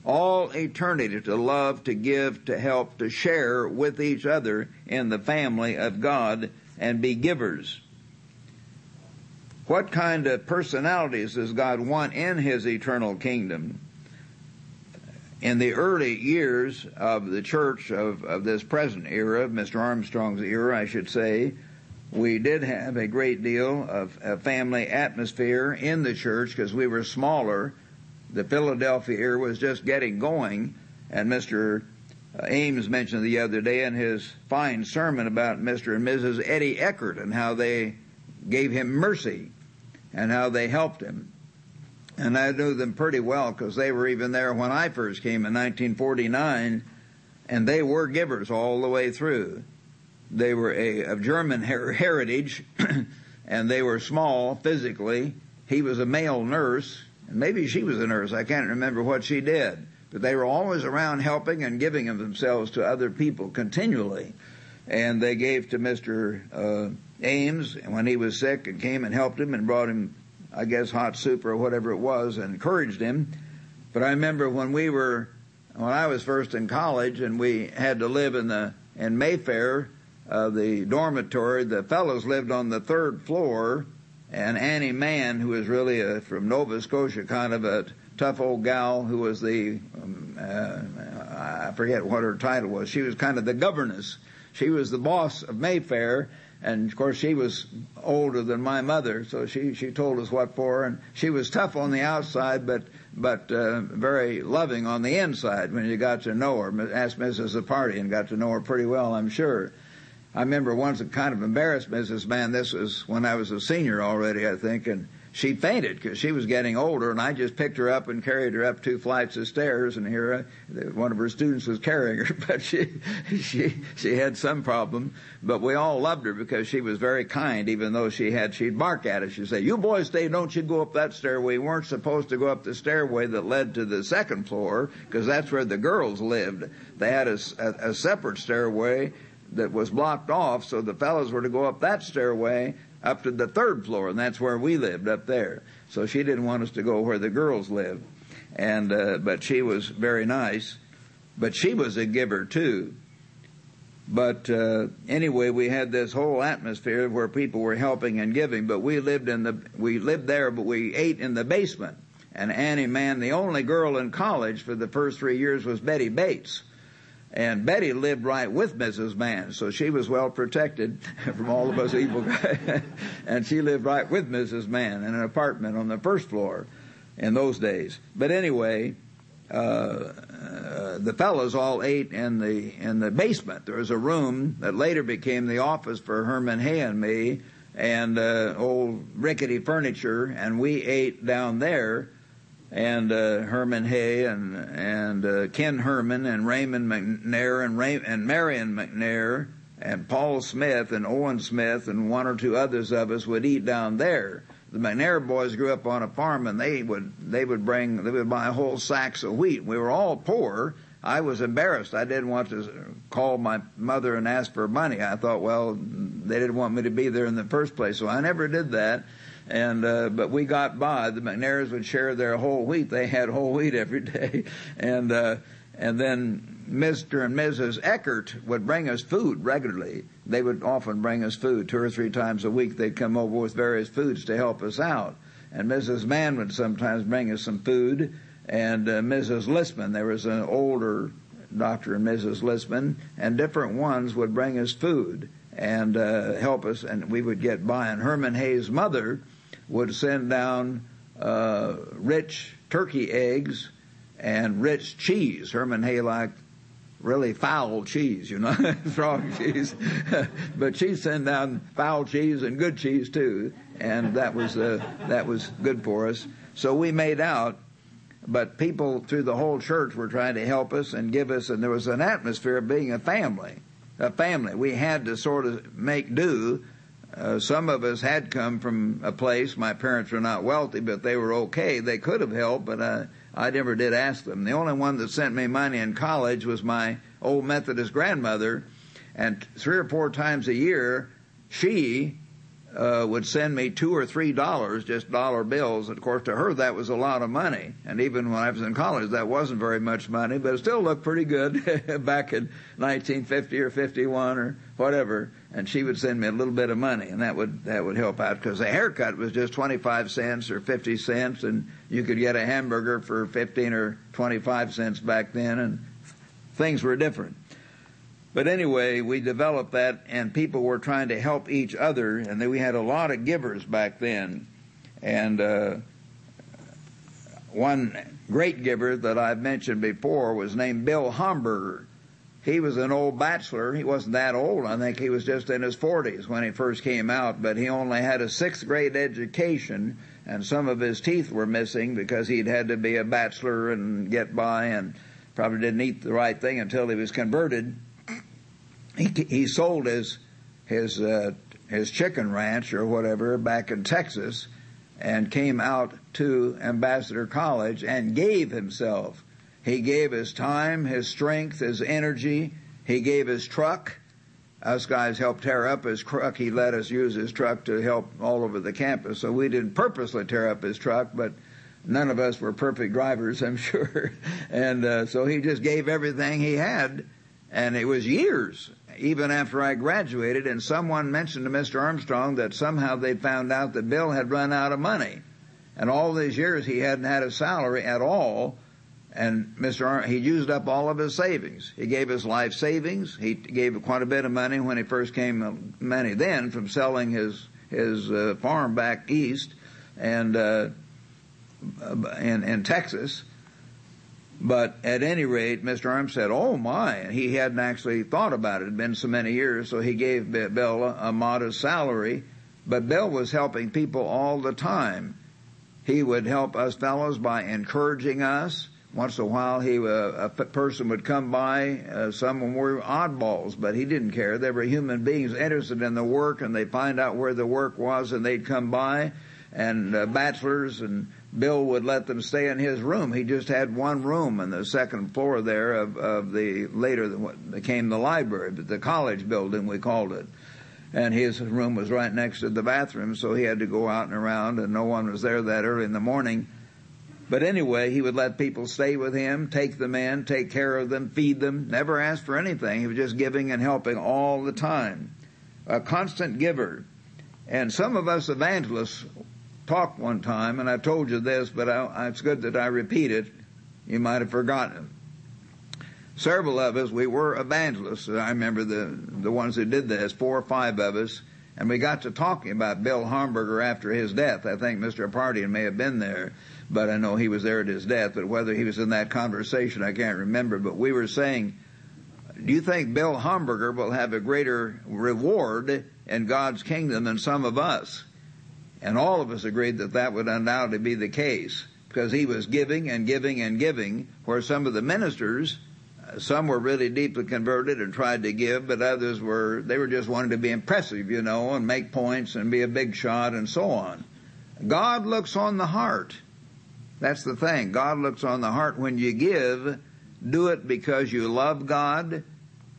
All eternity to love, to give, to help, to share with each other in the family of God and be givers. What kind of personalities does God want in His eternal kingdom? in the early years of the church of, of this present era, Mr. Armstrong's era, I should say, we did have a great deal of a family atmosphere in the church because we were smaller. The Philadelphia era was just getting going, and Mr. Uh, Ames mentioned the other day in his fine sermon about Mr. and Mrs. Eddie Eckert and how they gave him mercy and how they helped him and I knew them pretty well because they were even there when I first came in 1949, and they were givers all the way through. They were a, of German her- heritage, and they were small physically. He was a male nurse, and maybe she was a nurse. I can't remember what she did, but they were always around helping and giving of themselves to other people continually. And they gave to Mr. Uh, Ames when he was sick and came and helped him and brought him I guess, hot soup or whatever it was and encouraged him. But I remember when we were, when I was first in college and we had to live in the, in Mayfair, uh, the dormitory, the fellows lived on the third floor and Annie Mann, who was really a, from Nova Scotia, kind of a tough old gal who was the, um, uh, I forget what her title was. She was kind of the governess. She was the boss of Mayfair and of course she was older than my mother, so she she told us what for, and she was tough on the outside, but but uh, very loving on the inside when you got to know her. Asked Mrs. Aparty and got to know her pretty well, I'm sure. I remember once it kind of embarrassed Mrs. Mann. This was when I was a senior already, I think, and she fainted because she was getting older, and I just picked her up and carried her up two flights of stairs. And here, uh, one of her students was carrying her, but she she she had some problem. But we all loved her because she was very kind, even though she had she'd bark at us. She'd say, "You boys stay, don't you go up that stairway." We weren't supposed to go up the stairway that led to the second floor because that's where the girls lived. They had a, a, a separate stairway that was blocked off, so the fellows were to go up that stairway up to the third floor, and that's where we lived up there. So she didn't want us to go where the girls lived, and uh, but she was very nice. But she was a giver too. But uh, anyway, we had this whole atmosphere where people were helping and giving. But we lived in the we lived there, but we ate in the basement. And Annie Mann, the only girl in college for the first three years, was Betty Bates. And Betty lived right with Mrs. Mann, so she was well protected from all of us evil guys. and she lived right with Mrs. Mann in an apartment on the first floor in those days. But anyway, uh, uh, the fellows all ate in the in the basement. There was a room that later became the office for Herman Hoeh and me, and uh, old rickety furniture, and we ate down there and uh, Herman Hoeh and and uh, Ken Herrmann and Raymond McNair and Ray- and Marion McNair and Paul Smith and Owen Smith and one or two others of us would eat down there. The McNair boys grew up on a farm and they would they would bring they would buy whole sacks of wheat. We were all poor. I was embarrassed. I didn't want to call my mother and ask for money. I thought, well, they didn't want me to be there in the first place, so I never did that. And uh, but we got by. The McNairs would share their whole wheat. They had whole wheat every day, and uh, and then Mr. and Mrs. Eckert would bring us food regularly. They would often bring us food two or three times a week. They'd come over with various foods to help us out. And Mrs. Mann would sometimes bring us some food. And uh, Mrs. Listman, there was an older Dr. and Mrs. Listman, and different ones would bring us food and uh, help us, and we would get by. And Herman Hoeh's mother would send down uh, rich turkey eggs and rich cheese. Herman Hoeh liked really foul cheese, you know, frog cheese. but she'd send down foul cheese and good cheese too, and that was uh, that was good for us. So we made out, but people through the whole church were trying to help us and give us, and there was an atmosphere of being a family. A family. We had to sort of make do. Uh, some of us had come from a place. My parents were not wealthy, but they were okay. They could have helped, but uh, I never did ask them. The only one that sent me money in college was my old Methodist grandmother, and three or four times a year, she uh, would send me two or three dollars, just dollar bills. Of course, to her that was a lot of money, and even when I was in college, that wasn't very much money, but it still looked pretty good back in 1950 or 51 or whatever and she would send me a little bit of money, and that would that would help out because a haircut was just twenty five cents or fifty cents, and you could get a hamburger for fifteen or twenty five cents back then, and things were different. But anyway, we developed that, and people were trying to help each other, and we had a lot of givers back then, and. Uh, one great giver that I've mentioned before was named Bill Homburger he was an old bachelor. He wasn't that old. I think he was just in his 40s when he first came out, but he only had a sixth grade education and some of his teeth were missing because he'd had to be a bachelor and get by and probably didn't eat the right thing until he was converted. He, he sold his, his, uh, his chicken ranch or whatever back in Texas and came out to Ambassador College and gave himself he gave his time, his strength, his energy. He gave his truck. Us guys helped tear up his truck. He let us use his truck to help all over the campus. So we didn't purposely tear up his truck, but none of us were perfect drivers, I'm sure. And uh, so he just gave everything he had. And it was years, even after I graduated, and someone mentioned to Mr. Armstrong that somehow they'd found out that Bill had run out of money. And all these years he hadn't had a salary at all and Mr. Ar- he used up all of his savings. He gave his life savings. He gave quite a bit of money when he first came, uh, money then from selling his his uh, farm back east and uh, in in Texas. But at any rate, Mr. Arm said, "Oh my!" He hadn't actually thought about it. It had been so many years, so he gave Bill a, a modest salary. But Bill was helping people all the time. He would help us fellows by encouraging us once in a while, he uh, a person would come by. Uh, some were oddballs, but he didn't care. They were human beings interested in the work, and they'd find out where the work was, and they'd come by. And uh, bachelors and Bill would let them stay in his room. He just had one room on the second floor there of, of the later what became the library, but the college building we called it. And his room was right next to the bathroom, so he had to go out and around, and no one was there that early in the morning but anyway, he would let people stay with him, take them in, take care of them, feed them, never ask for anything. He was just giving and helping all the time. A constant giver. And some of us evangelists talked one time, and I told you this, but I, it's good that I repeat it. You might have forgotten. Several of us, we were evangelists. I remember the, the ones who did this, four or five of us, and we got to talking about Bill Homburger after his death. I think Mr. Apartian may have been there but I know he was there at his death. But whether he was in that conversation, I can't remember. But we were saying, do you think Bill Hamburger will have a greater reward in God's kingdom than some of us? And all of us agreed that that would undoubtedly be the case because he was giving and giving and giving, where some of the ministers, uh, some were really deeply converted and tried to give, but others were, they were just wanting to be impressive, you know, and make points and be a big shot and so on. God looks on the heart. That's the thing. God looks on the heart. When you give, do it because you love God,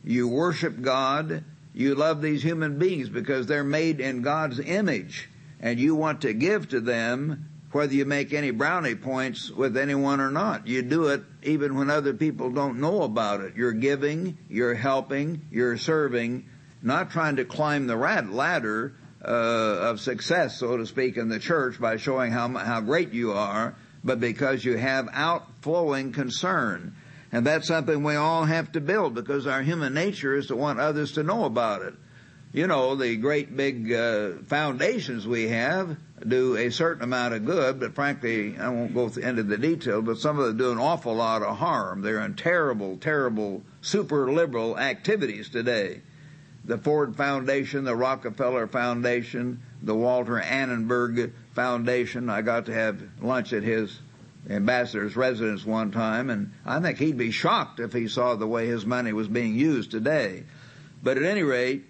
you worship God, you love these human beings because they're made in God's image, and you want to give to them whether you make any brownie points with anyone or not. You do it even when other people don't know about it. You're giving, you're helping, you're serving, not trying to climb the ladder uh, of success, so to speak, in the church by showing how how great you are but because you have outflowing concern. And that's something we all have to build because our human nature is to want others to know about it. you know, the great big uh, foundations we have do a certain amount of good, but frankly, I won't go into the detail, but some of them do an awful lot of harm. They're in terrible, terrible, super liberal activities today. The Ford Foundation, the Rockefeller Foundation, the Walter Annenberg Foundation. I got to have lunch at his ambassador's residence one time, and I think he'd be shocked if he saw the way his money was being used today. But at any rate,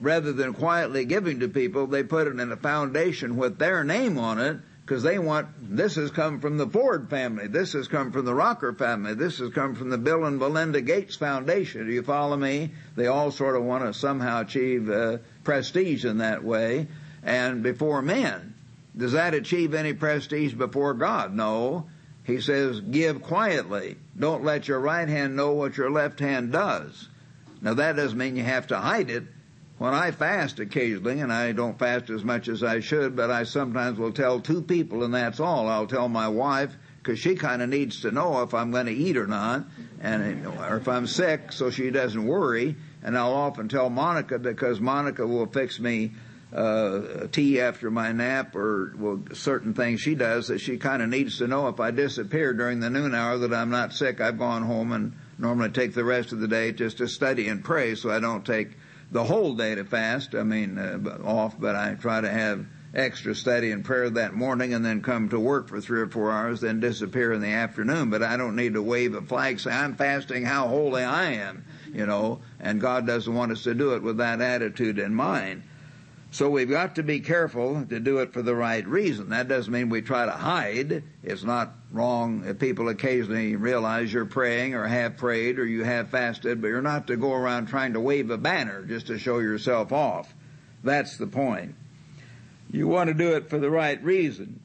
rather than quietly giving to people, they put it in a foundation with their name on it because they want this has come from the Ford family, this has come from the Rocker family, this has come from the Bill and Melinda Gates Foundation. Do you follow me? They all sort of want to somehow achieve uh, prestige in that way and before men. Does that achieve any prestige before God? No. He says, give quietly. Don't let your right hand know what your left hand does. Now that doesn't mean you have to hide it. When I fast occasionally, and I don't fast as much as I should, but I sometimes will tell two people and that's all. I'll tell my wife, because she kind of needs to know if I'm going to eat or not, and or if I'm sick, so she doesn't worry. And I'll often tell Monica because Monica will fix me uh, tea after my nap or well, certain things she does that she kind of needs to know if I disappear during the noon hour that I'm not sick. I've gone home and normally take the rest of the day just to study and pray so I don't take the whole day to fast. I mean, uh, off, but I try to have extra study and prayer that morning and then come to work for three or four hours, then disappear in the afternoon. But I don't need to wave a flag, say, I'm fasting, how holy I am, you know, and God doesn't want us to do it with that attitude in mind. So we've got to be careful to do it for the right reason. That doesn't mean we try to hide. It's not wrong if people occasionally realize you're praying or have prayed or you have fasted, but you're not to go around trying to wave a banner just to show yourself off. That's the point. You want to do it for the right reason.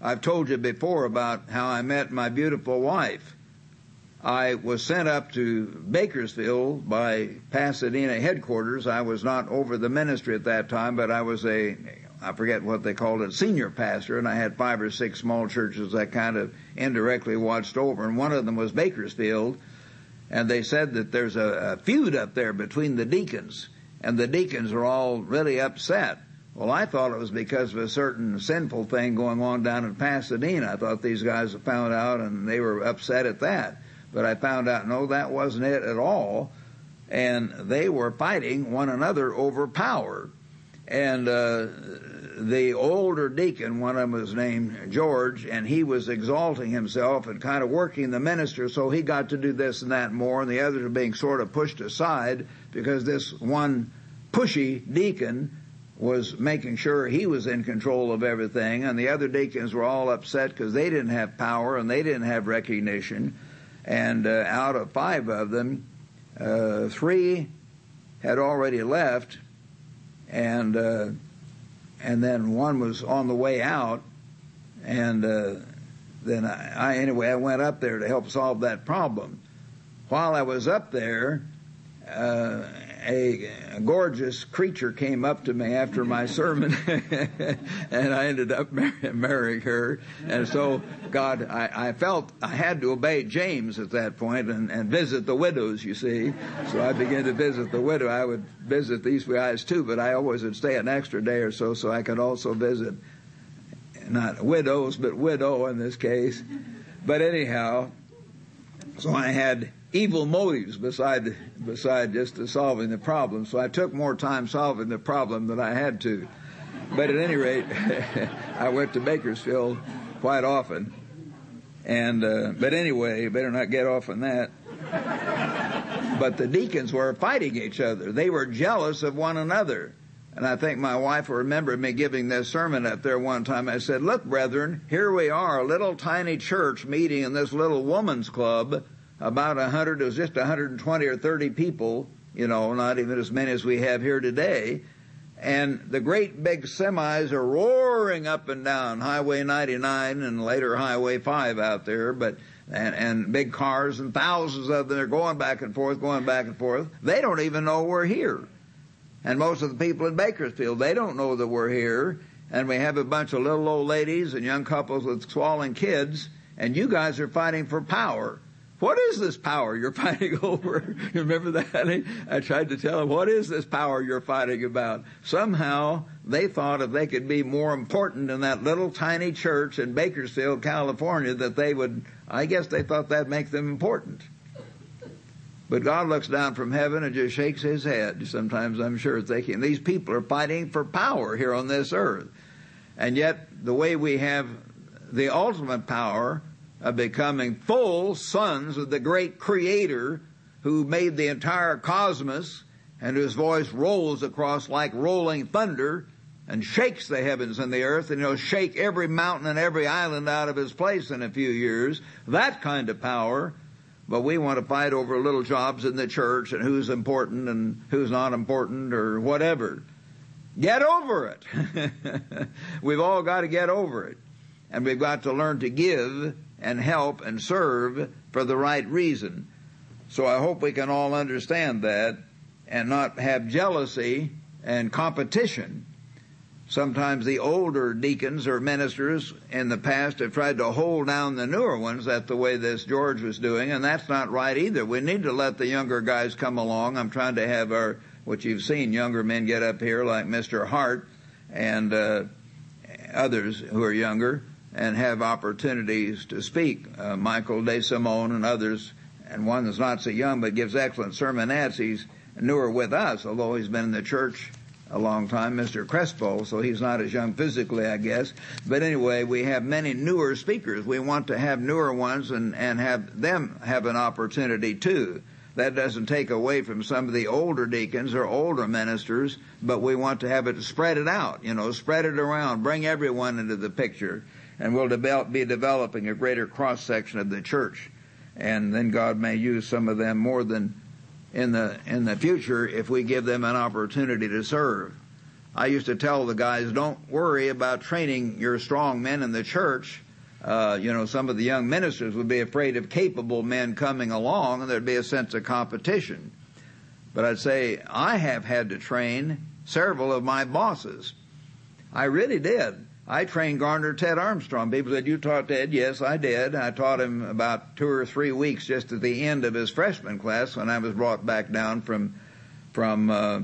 I've told you before about how I met my beautiful wife. I was sent up to Bakersfield by Pasadena headquarters. I was not over the ministry at that time, but I was a, I forget what they called it, senior pastor, and I had five or six small churches I kind of indirectly watched over, and one of them was Bakersfield, and they said that there's a, a feud up there between the deacons, and the deacons are all really upset. Well, I thought it was because of a certain sinful thing going on down in Pasadena. I thought these guys had found out and they were upset at that. But I found out, no, that wasn't it at all. And they were fighting one another over power. And uh, the older deacon, one of them was named George, and he was exalting himself and kind of working the minister, so he got to do this and that more, and the others were being sort of pushed aside because this one pushy deacon was making sure he was in control of everything, and the other deacons were all upset because they didn't have power and they didn't have recognition and uh, out of five of them, uh, three had already left, and uh, and then one was on the way out, and uh, then I, I anyway I went up there to help solve that problem. While I was up there, uh, a, gorgeous creature came up to me after my sermon, and I ended up marrying her. And so, God, I, I, felt I had to obey James at that point and, and visit the widows, you see. So I began to visit the widow. I would visit these guys too, but I always would stay an extra day or so so I could also visit not widows, but widow in this case. But anyhow, so I had evil motives beside beside just solving the problem. So I took more time solving the problem than I had to. But at any rate, I went to Bakersfield quite often. And uh, but anyway, better not get off on that. but the deacons were fighting each other. They were jealous of one another. And I think my wife will remember me giving this sermon up there one time. I said, Look, brethren, here we are, a little tiny church meeting in this little woman's club about a hundred, it was just 120 or 30 people, you know, not even as many as we have here today. And the great big semis are roaring up and down Highway 99 and later Highway 5 out there, but and, and big cars and thousands of them are going back and forth, going back and forth. They don't even know we're here. And most of the people in Bakersfield, they don't know that we're here. And we have a bunch of little old ladies and young couples with swallowing kids, and you guys are fighting for power. What is this power you're fighting over? remember that? I tried to tell him, what is this power you're fighting about? Somehow they thought if they could be more important in that little tiny church in Bakersfield, California, that they would, I guess they thought that'd make them important. But God looks down from heaven and just shakes his head. Sometimes I'm sure thinking these people are fighting for power here on this earth. And yet the way we have the ultimate power of becoming full sons of the great creator who made the entire cosmos and whose voice rolls across like rolling thunder and shakes the heavens and the earth and he'll shake every mountain and every island out of his place in a few years. That kind of power. But we want to fight over little jobs in the church and who's important and who's not important or whatever. Get over it. We've all got to get over it. And we've got to learn to give and help and serve for the right reason. So I hope we can all understand that and not have jealousy and competition. Sometimes the older deacons or ministers in the past have tried to hold down the newer ones. That's the way this George was doing, and that's not right either. We need to let the younger guys come along. I'm trying to have our, what you've seen, younger men get up here like Mr. Hart and uh, others who are younger and have opportunities to speak. Uh, Michael DeSimone and others, and one that's not so young but gives excellent sermonettes. He's newer with us, although he's been in the church a long time, Mr. Crespo, so he's not as young physically, I guess. But anyway, we have many newer speakers. We want to have newer ones and, and have them have an opportunity too. That doesn't take away from some of the older deacons or older ministers, but we want to have it spread it out, you know, spread it around, bring everyone into the picture and we'll develop, be developing a greater cross section of the church. And then God may use some of them more than in the in the future if we give them an opportunity to serve. I used to tell the guys, don't worry about training your strong men in the church. Uh, you know, some of the young ministers would be afraid of capable men coming along, and there'd be a sense of competition. But I'd say I have had to train several of my bosses. I really did. I trained Garner Ted Armstrong. People said, You taught Ted? Yes, I did. I taught him about two or three weeks just at the end of his freshman class when I was brought back down from, from uh,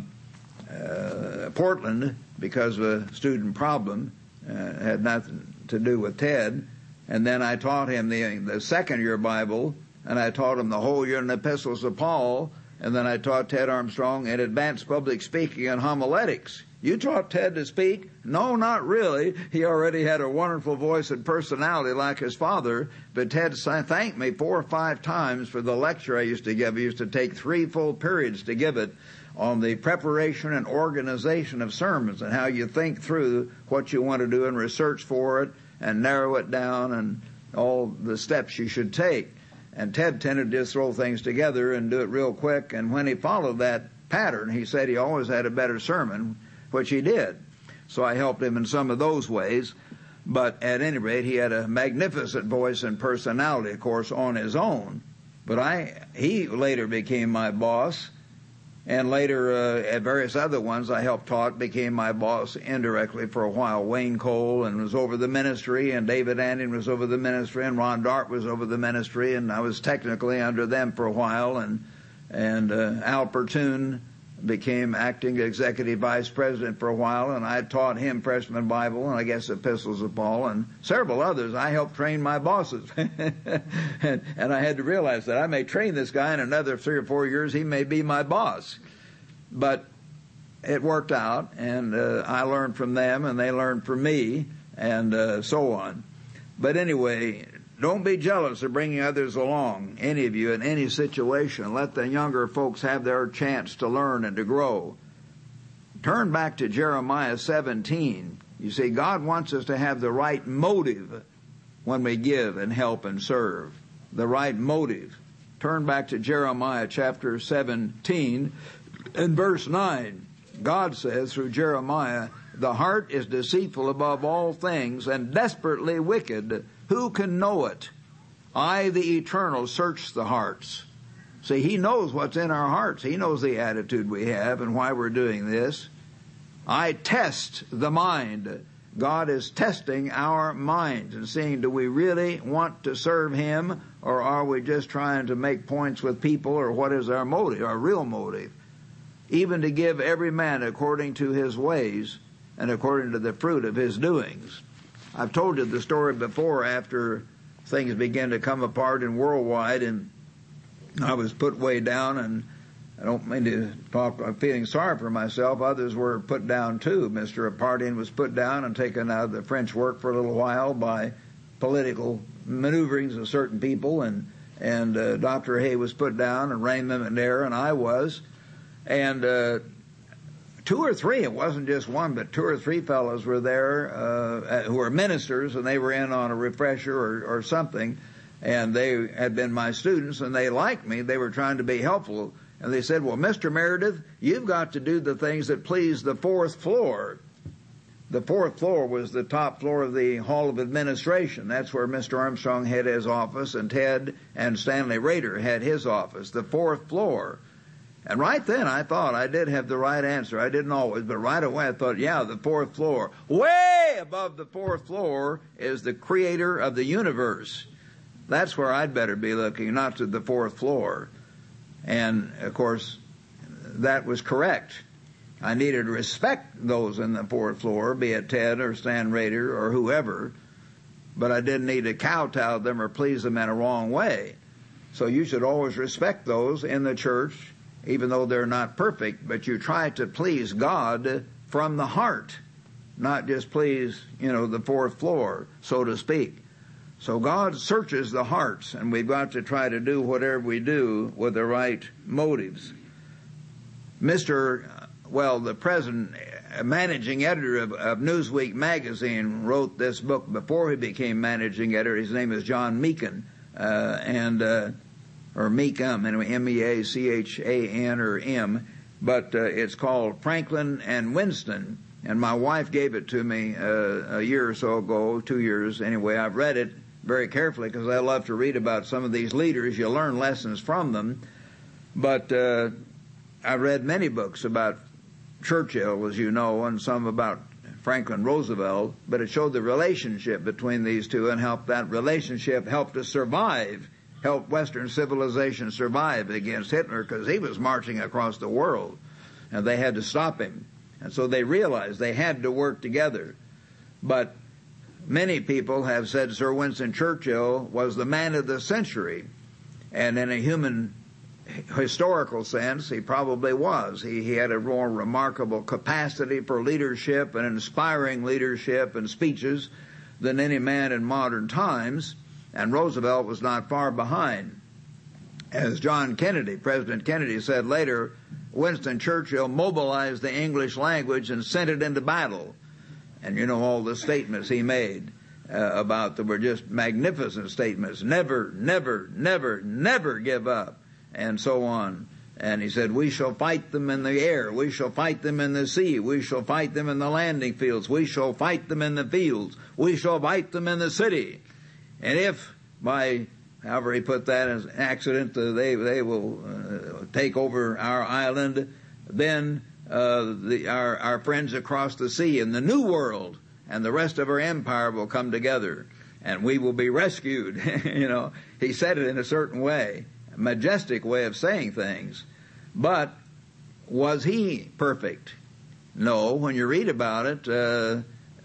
uh, Portland because of a student problem. Uh, had nothing to do with Ted. And then I taught him the, the second year Bible, and I taught him the whole year in the epistles of Paul, and then I taught Ted Armstrong in advanced public speaking and homiletics. You taught Ted to speak? No, not really. He already had a wonderful voice and personality like his father, but Ted thanked me four or five times for the lecture I used to give. He used to take three full periods to give it on the preparation and organization of sermons and how you think through what you want to do and research for it and narrow it down and all the steps you should take. And Ted tended to just throw things together and do it real quick. And when he followed that pattern, he said he always had a better sermon which he did. So I helped him in some of those ways. But at any rate, he had a magnificent voice and personality, of course, on his own. But I, he later became my boss, and later uh, at various other ones I helped taught became my boss indirectly for a while. Wayne Cole and was over the ministry, and David Antion was over the ministry, and Ron Dart was over the ministry, and I was technically under them for a while, and and uh, Al Portune became acting executive vice president for a while, and I taught him freshman Bible and I guess epistles of Paul and several others. I helped train my bosses, and, and I had to realize that I may train this guy in another three or four years. He may be my boss, but it worked out, and uh, I learned from them, and they learned from me, and uh, so on. But anyway, don't be jealous of bringing others along, any of you, in any situation. Let the younger folks have their chance to learn and to grow. Turn back to Jeremiah 17. You see, God wants us to have the right motive when we give and help and serve. The right motive. Turn back to Jeremiah chapter 17 and verse 9. God says through Jeremiah, the heart is deceitful above all things and desperately wicked. Who can know it? I, the eternal, search the hearts. See, He knows what's in our hearts. He knows the attitude we have and why we're doing this. I test the mind. God is testing our minds and seeing do we really want to serve Him or are we just trying to make points with people or what is our motive, our real motive? Even to give every man according to his ways and according to the fruit of his doings. I've told you the story before after things began to come apart in worldwide and I was put way down and I don't mean to talk, I'm feeling sorry for myself. Others were put down too. Mr. Apartian was put down and taken out of the French work for a little while by political maneuverings of certain people, and and uh, Dr. Hoeh was put down, and Raymond McNair, and I was, and uh, two or three. It wasn't just one, but two or three fellows were there uh, who were ministers, and they were in on a refresher or, or something, and they had been my students, and they liked me. They were trying to be helpful and they said, Well, Mr. Meredith, you've got to do the things that please the fourth floor. The fourth floor was the top floor of the Hall of Administration. That's where Mr. Armstrong had his office, and Ted and Stanley Rader had his office, the fourth floor. And right then I thought I did have the right answer. I didn't always, but right away I thought, yeah, the fourth floor. Way above the fourth floor is the creator of the universe. That's where I'd better be looking, not to the fourth floor. And of course, that was correct. I needed to respect those in the fourth floor, be it Ted or Stan Rader or whoever, but I didn't need to kowtow them or please them in a wrong way. So you should always respect those in the church, even though they're not perfect, but you try to please God from the heart, not just please, you know, the fourth floor, so to speak. So God searches the hearts, and we've got to try to do whatever we do with the right motives. Mr. Well, the present managing editor of, of, Newsweek magazine wrote this book before he became managing editor. His name is John Meachan, uh, and uh, or Meachan, anyway, M-E-A-C-H-A-N or M, but uh, it's called Franklin and Winston. And my wife gave it to me uh, a year or so ago, two years anyway. I've read it very carefully because I love to read about some of these leaders. You learn lessons from them. But uh, I read many books about Churchill, as you know, and some about Franklin Roosevelt, but it showed the relationship between these two and helped that relationship help us survive, help Western civilization survive against Hitler because he was marching across the world and they had to stop him. And so they realized they had to work together. But Many people have said Sir Winston Churchill was the man of the century, and in a human historical sense, he probably was. He, he had a more remarkable capacity for leadership and inspiring leadership and speeches than any man in modern times, and Roosevelt was not far behind. As John Kennedy, President Kennedy said later, Winston Churchill mobilized the English language and sent it into battle and you know all the statements he made uh, about them were just magnificent statements. Never, never, never, never give up, and so on. And he said, We shall fight them in the air. We shall fight them in the sea. We shall fight them in the landing fields. We shall fight them in the fields. We shall fight them in the city. And if by however he put that as accident, uh, they they will uh, take over our island, then uh, the, our, our friends across the sea in the New World, and the rest of our empire will come together, and we will be rescued. you know, he said it in a certain way, a majestic way of saying things. But was he perfect? No. When you read about it,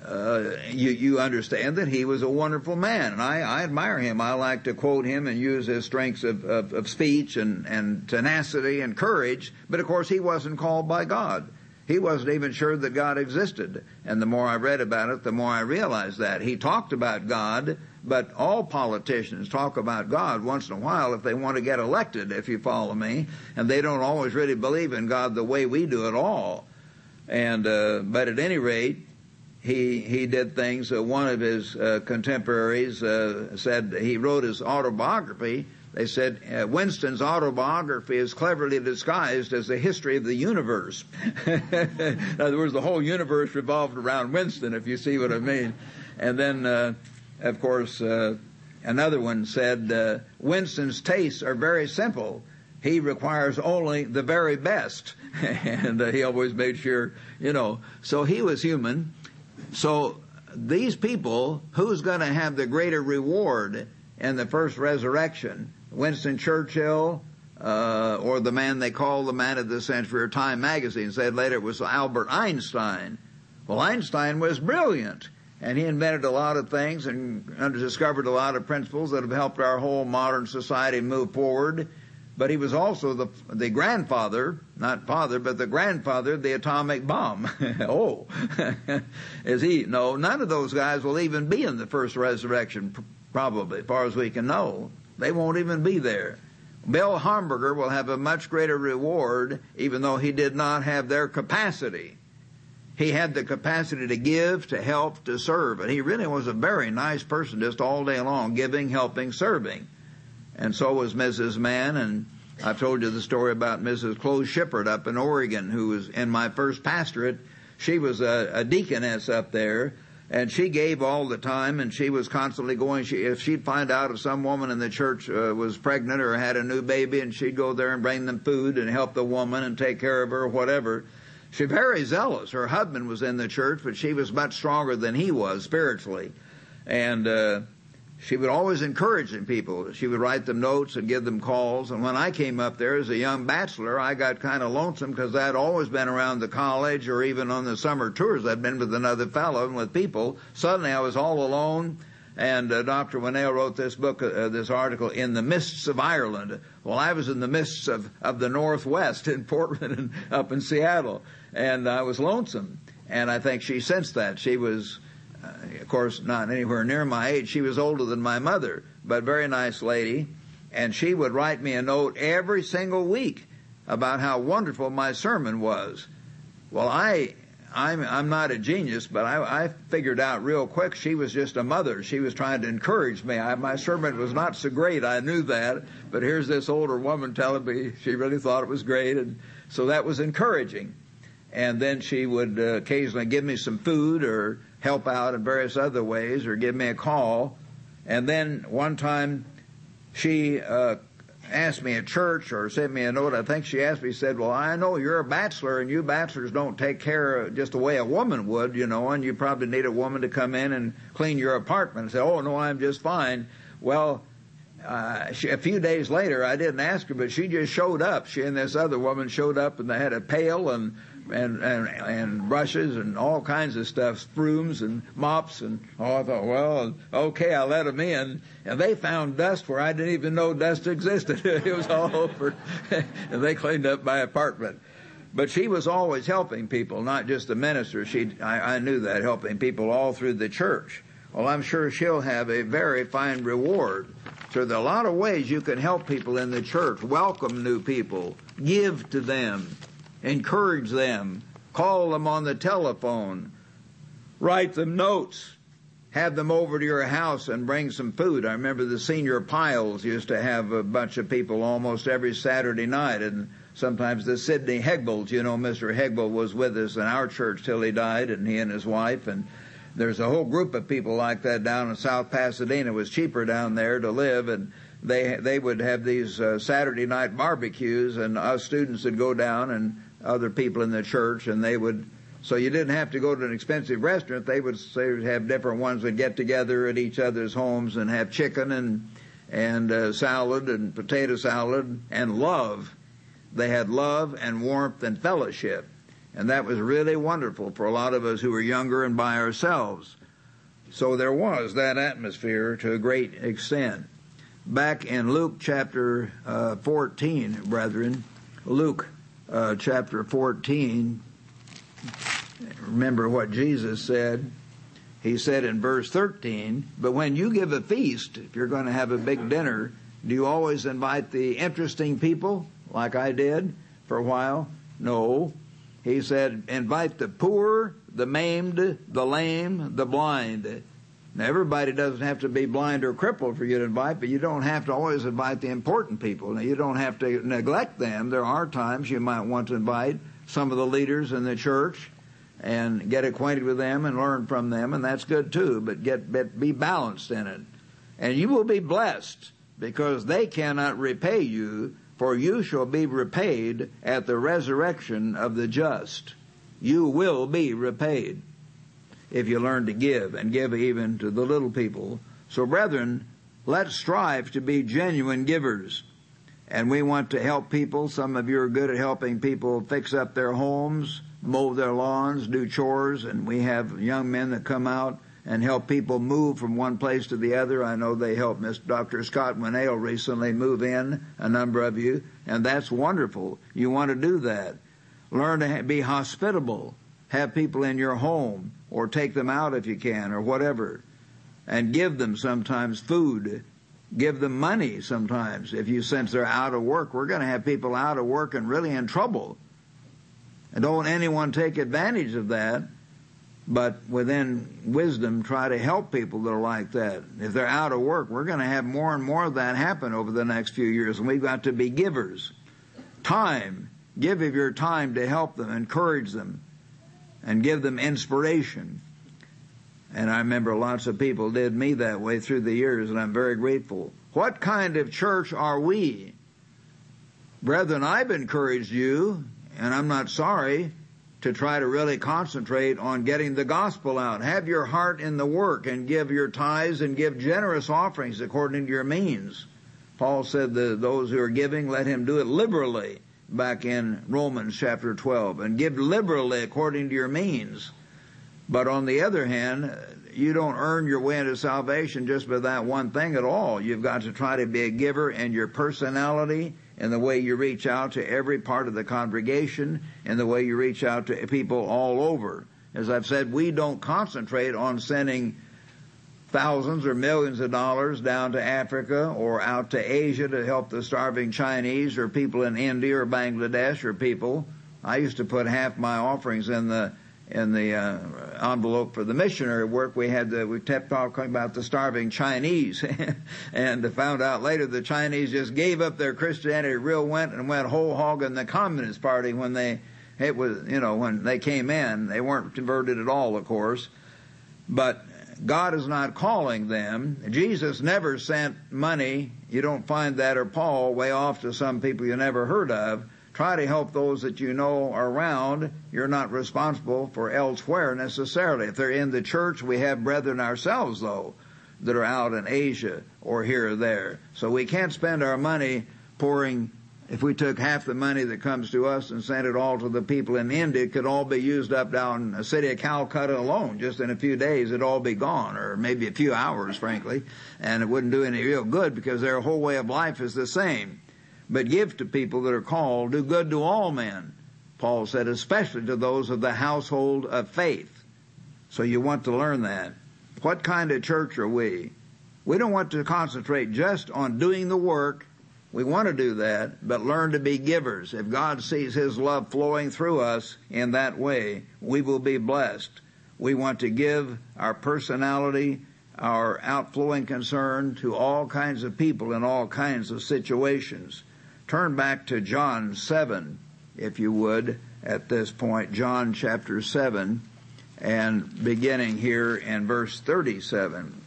uh, you, you understand that he was a wonderful man, and I, I admire him. I like to quote him and use his strengths of, of, of speech and, and tenacity and courage, but of course he wasn't called by God. He wasn't even sure that God existed. And the more I read about it, the more I realized that. He talked about God, but all politicians talk about God once in a while if they want to get elected, if you follow me, and they don't always really believe in God the way we do at all. And, uh, but at any rate, he he did things. Uh, one of his uh, contemporaries uh, said he wrote his autobiography. They said uh, Winston's autobiography is cleverly disguised as the history of the universe. In other words, the whole universe revolved around Winston, if you see what I mean. And then, uh, of course, uh, another one said Winston's tastes are very simple. He requires only the very best, and he always made sure, you know. So he was human so these people, who's going to have the greater reward in the first resurrection? Winston Churchill, uh, or the man they call the man of the century, or Time magazine said later it was Albert Einstein. Well, Einstein was brilliant, and he invented a lot of things and discovered a lot of principles that have helped our whole modern society move forward. But he was also the the grandfather, not father, but the grandfather of the atomic bomb. oh, is he? No, none of those guys will even be in the first resurrection, probably, as far as we can know. They won't even be there. Bill Hamburger will have a much greater reward, even though he did not have their capacity. He had the capacity to give, to help, to serve, and he really was a very nice person just all day long, giving, helping, serving. And so was Mrs. Mann, and I've told you the story about Mrs. Chloe Shippert up in Oregon, who was in my first pastorate. She was a, a deaconess up there, and she gave all the time and she was constantly going she if she'd find out if some woman in the church uh, was pregnant or had a new baby and she'd go there and bring them food and help the woman and take care of her or whatever she very zealous her husband was in the church but she was much stronger than he was spiritually and uh she would always encourage them people. She would write them notes and give them calls. And when I came up there as a young bachelor, I got kind of lonesome because I'd always been around the college or even on the summer tours. I'd been with another fellow and with people. Suddenly I was all alone. And uh, Dr. Winnail wrote this book, uh, this article, In the Mists of Ireland. Well, I was in the mists of, of the Northwest in Portland and up in Seattle. And I was lonesome. And I think she sensed that. She was, uh, of course, not anywhere near my age. She was older than my mother, but very nice lady. And she would write me a note every single week about how wonderful my sermon was. Well, I, I'm, I'm not a genius, but I, I figured out real quick she was just a mother. She was trying to encourage me. I, my sermon was not so great. I knew that, but here's this older woman telling me she really thought it was great, and so that was encouraging. And then she would uh, occasionally give me some food or help out in various other ways or give me a call. And then one time she uh, asked me at church or sent me a note. I think she asked me, said, Well, I know you're a bachelor and you bachelors don't take care of just the way a woman would, you know, and you probably need a woman to come in and clean your apartment. I said, Oh, no, I'm just fine. Well, uh, she, a few days later, I didn't ask her, but she just showed up. She and this other woman showed up, and they had a pail and and, and, and brushes and all kinds of stuff, brooms and mops and oh, I thought, well, okay, I let them in, and they found dust where I didn't even know dust existed. it was all over, and they cleaned up my apartment. But she was always helping people, not just the minister. She, I, I knew that, helping people all through the church. Well, I'm sure she'll have a very fine reward. So there are a lot of ways you can help people in the church, welcome new people, give to them, encourage them, call them on the telephone, write them notes, have them over to your house and bring some food. I remember the senior piles used to have a bunch of people almost every Saturday night and sometimes the Sidney Hegbolds, you know, Mr. Hegbold was with us in our church till he died and he and his wife and there's a whole group of people like that down in South Pasadena. It was cheaper down there to live and they they would have these uh, Saturday night barbecues and us students would go down and other people in the church, and they would. So you didn't have to go to an expensive restaurant. They would say have different ones that get together at each other's homes and have chicken and and uh, salad and potato salad and love. They had love and warmth and fellowship, and that was really wonderful for a lot of us who were younger and by ourselves. So there was that atmosphere to a great extent. Back in Luke chapter uh, 14, brethren, Luke uh, chapter 14, remember what Jesus said. He said in verse 13, But when you give a feast, if you're going to have a big dinner, do you always invite the interesting people, like I did for a while? No. He said, Invite the poor, the maimed, the lame, the blind. Now, everybody doesn't have to be blind or crippled for you to invite, but you don't have to always invite the important people. Now, you don't have to neglect them. There are times you might want to invite some of the leaders in the church and get acquainted with them and learn from them, and that's good too, but get, be balanced in it. And you will be blessed because they cannot repay you, for you shall be repaid at the resurrection of the just. You will be repaid. If you learn to give and give even to the little people. So brethren, let's strive to be genuine givers. And we want to help people. Some of you are good at helping people fix up their homes, mow their lawns, do chores, and we have young men that come out and help people move from one place to the other. I know they helped Miss Dr. Scott Winnail recently move in, a number of you, and that's wonderful. You want to do that. Learn to be hospitable. Have people in your home, or take them out if you can, or whatever. And give them sometimes food. Give them money sometimes if you sense they're out of work. We're going to have people out of work and really in trouble. And don't anyone take advantage of that but within wisdom try to help people that are like that. If they're out of work, we're going to have more and more of that happen over the next few years, and we've got to be givers. Time. Give of your time to help them, encourage them, and give them inspiration. And I remember lots of people did me that way through the years, and I'm very grateful. What kind of church are we? Brethren, I've encouraged you, and I'm not sorry to try to really concentrate on getting the gospel out. Have your heart in the work and give your tithes and give generous offerings according to your means. Paul said that those who are giving, let him do it liberally back in Romans chapter 12 and give liberally according to your means. But on the other hand, you don't earn your way into salvation just by that one thing at all. You've got to try to be a giver in your personality and the way you reach out to every part of the congregation and the way you reach out to people all over. As I've said, we don't concentrate on sending thousands or millions of dollars down to Africa or out to Asia to help the starving Chinese or people in India or Bangladesh or people. I used to put half my offerings in the in the uh, envelope for the missionary work, we had the, we kept talking about the starving Chinese, and found out later the Chinese just gave up their Christianity, real went and went whole hog in the Communist Party when they it was you know when they came in, they weren't converted at all, of course, but God is not calling them. Jesus never sent money. You don't find that or Paul way off to some people you never heard of Try to help those that you know are around. You're not responsible for elsewhere necessarily. If they're in the church, we have brethren ourselves though that are out in Asia or here or there. So we can't spend our money pouring if we took half the money that comes to us and sent it all to the people in India, it could all be used up down in the city of Calcutta alone. Just in a few days, it'd all be gone, or maybe a few hours, frankly, and it wouldn't do any real good because their whole way of life is the same but give to people that are called, do good to all men. Paul said, especially to those of the household of faith. So you want to learn that. What kind of church are we? We don't want to concentrate just on doing the work. We want to do that, but learn to be givers. If God sees His love flowing through us in that way, we will be blessed. We want to give our personality, our outflowing concern to all kinds of people in all kinds of situations. Turn back to John 7, if you would, at this point, John chapter 7, and beginning here in verse 37,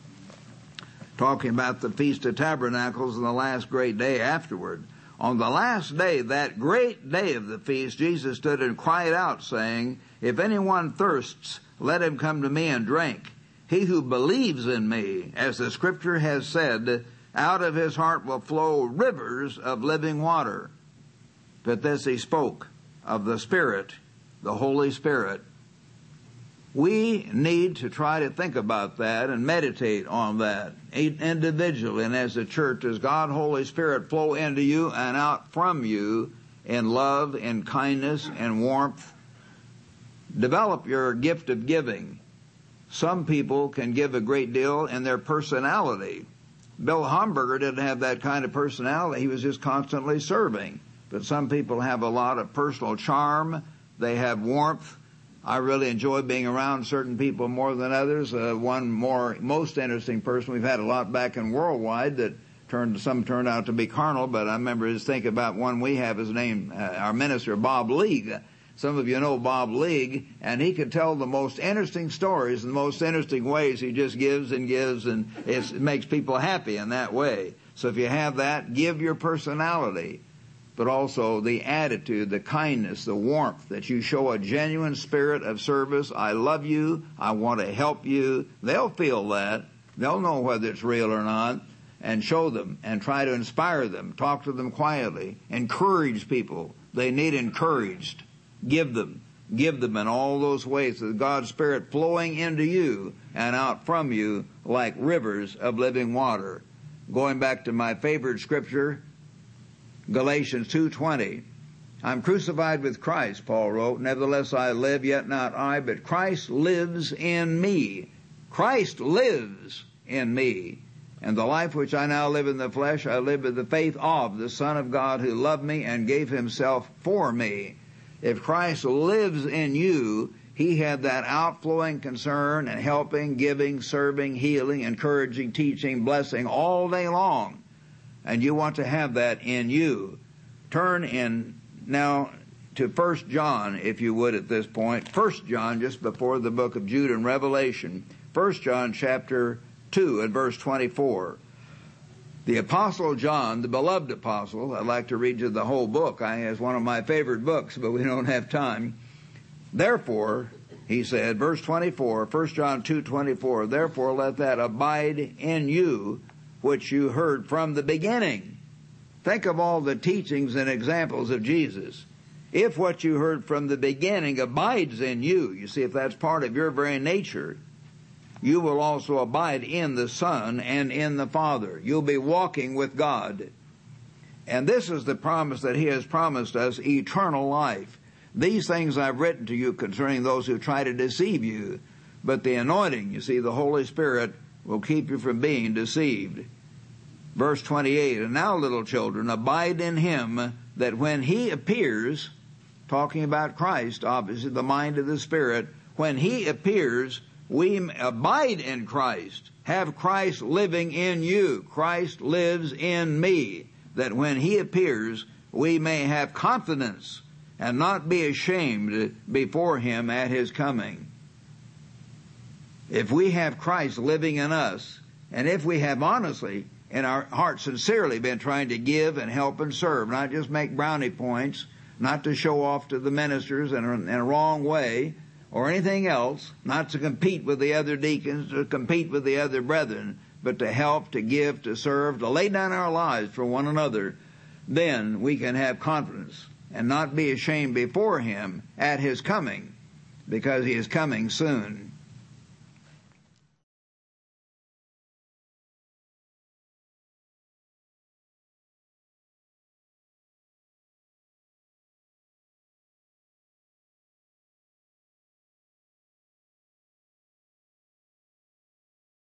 talking about the Feast of Tabernacles and the last great day afterward. On the last day, that great day of the feast, Jesus stood and cried out, saying, If anyone thirsts, let him come to me and drink. He who believes in me, as the scripture has said, out of his heart will flow rivers of living water. But this he spoke of the Spirit, the Holy Spirit. We need to try to think about that and meditate on that individually and as a church. Does God, Holy Spirit, flow into you and out from you in love, in kindness, and warmth? Develop your gift of giving. Some people can give a great deal in their personality. Bill Hamburger didn't have that kind of personality. He was just constantly serving. But some people have a lot of personal charm. They have warmth. I really enjoy being around certain people more than others. Uh, one more, most interesting person we've had a lot back in Worldwide that turned, some turned out to be carnal, but I remember just thinking about one we have his name, uh, our minister, Bob League. Some of you know Bob League, and he can tell the most interesting stories in the most interesting ways. He just gives and gives, and it makes people happy in that way. So if you have that, give your personality. But also the attitude, the kindness, the warmth that you show a genuine spirit of service. I love you. I want to help you. They'll feel that. They'll know whether it's real or not and show them and try to inspire them. Talk to them quietly. Encourage people. They need encouraged. Give them. Give them in all those ways the God's Spirit flowing into you and out from you like rivers of living water. Going back to my favorite scripture, Galatians 2:20. I'm crucified with Christ, Paul wrote. Nevertheless I live, yet not I, but Christ lives in me. Christ lives in me. And the life which I now live in the flesh, I live in the faith of the Son of God who loved me and gave himself for me. If Christ lives in you, he had that outflowing concern and helping, giving, serving, healing, encouraging, teaching, blessing all day long and you want to have that in you. Turn in now to First John, if you would, at this point. First John, just before the book of Jude and Revelation. First John chapter 2 and verse 24. The Apostle John, the beloved apostle, I'd like to read you the whole book. I, it's one of my favorite books, but we don't have time. Therefore, he said, verse 24, 1 John 2, 24, therefore let that abide in you which you heard from the beginning. Think of all the teachings and examples of Jesus. If what you heard from the beginning abides in you, you see, if that's part of your very nature, you will also abide in the Son and in the Father. You'll be walking with God. And this is the promise that He has promised us eternal life. These things I've written to you concerning those who try to deceive you. But the anointing, you see, the Holy Spirit will keep you from being deceived. Verse 28, and now little children, abide in him that when he appears, talking about Christ, obviously the mind of the Spirit, when he appears, we abide in Christ. Have Christ living in you. Christ lives in me. That when he appears, we may have confidence and not be ashamed before him at his coming. If we have Christ living in us, and if we have honestly in our heart sincerely been trying to give and help and serve, not just make brownie points, not to show off to the ministers in a, in a wrong way or anything else, not to compete with the other deacons, to compete with the other brethren, but to help, to give, to serve, to lay down our lives for one another, then we can have confidence and not be ashamed before Him at His coming, because He is coming soon.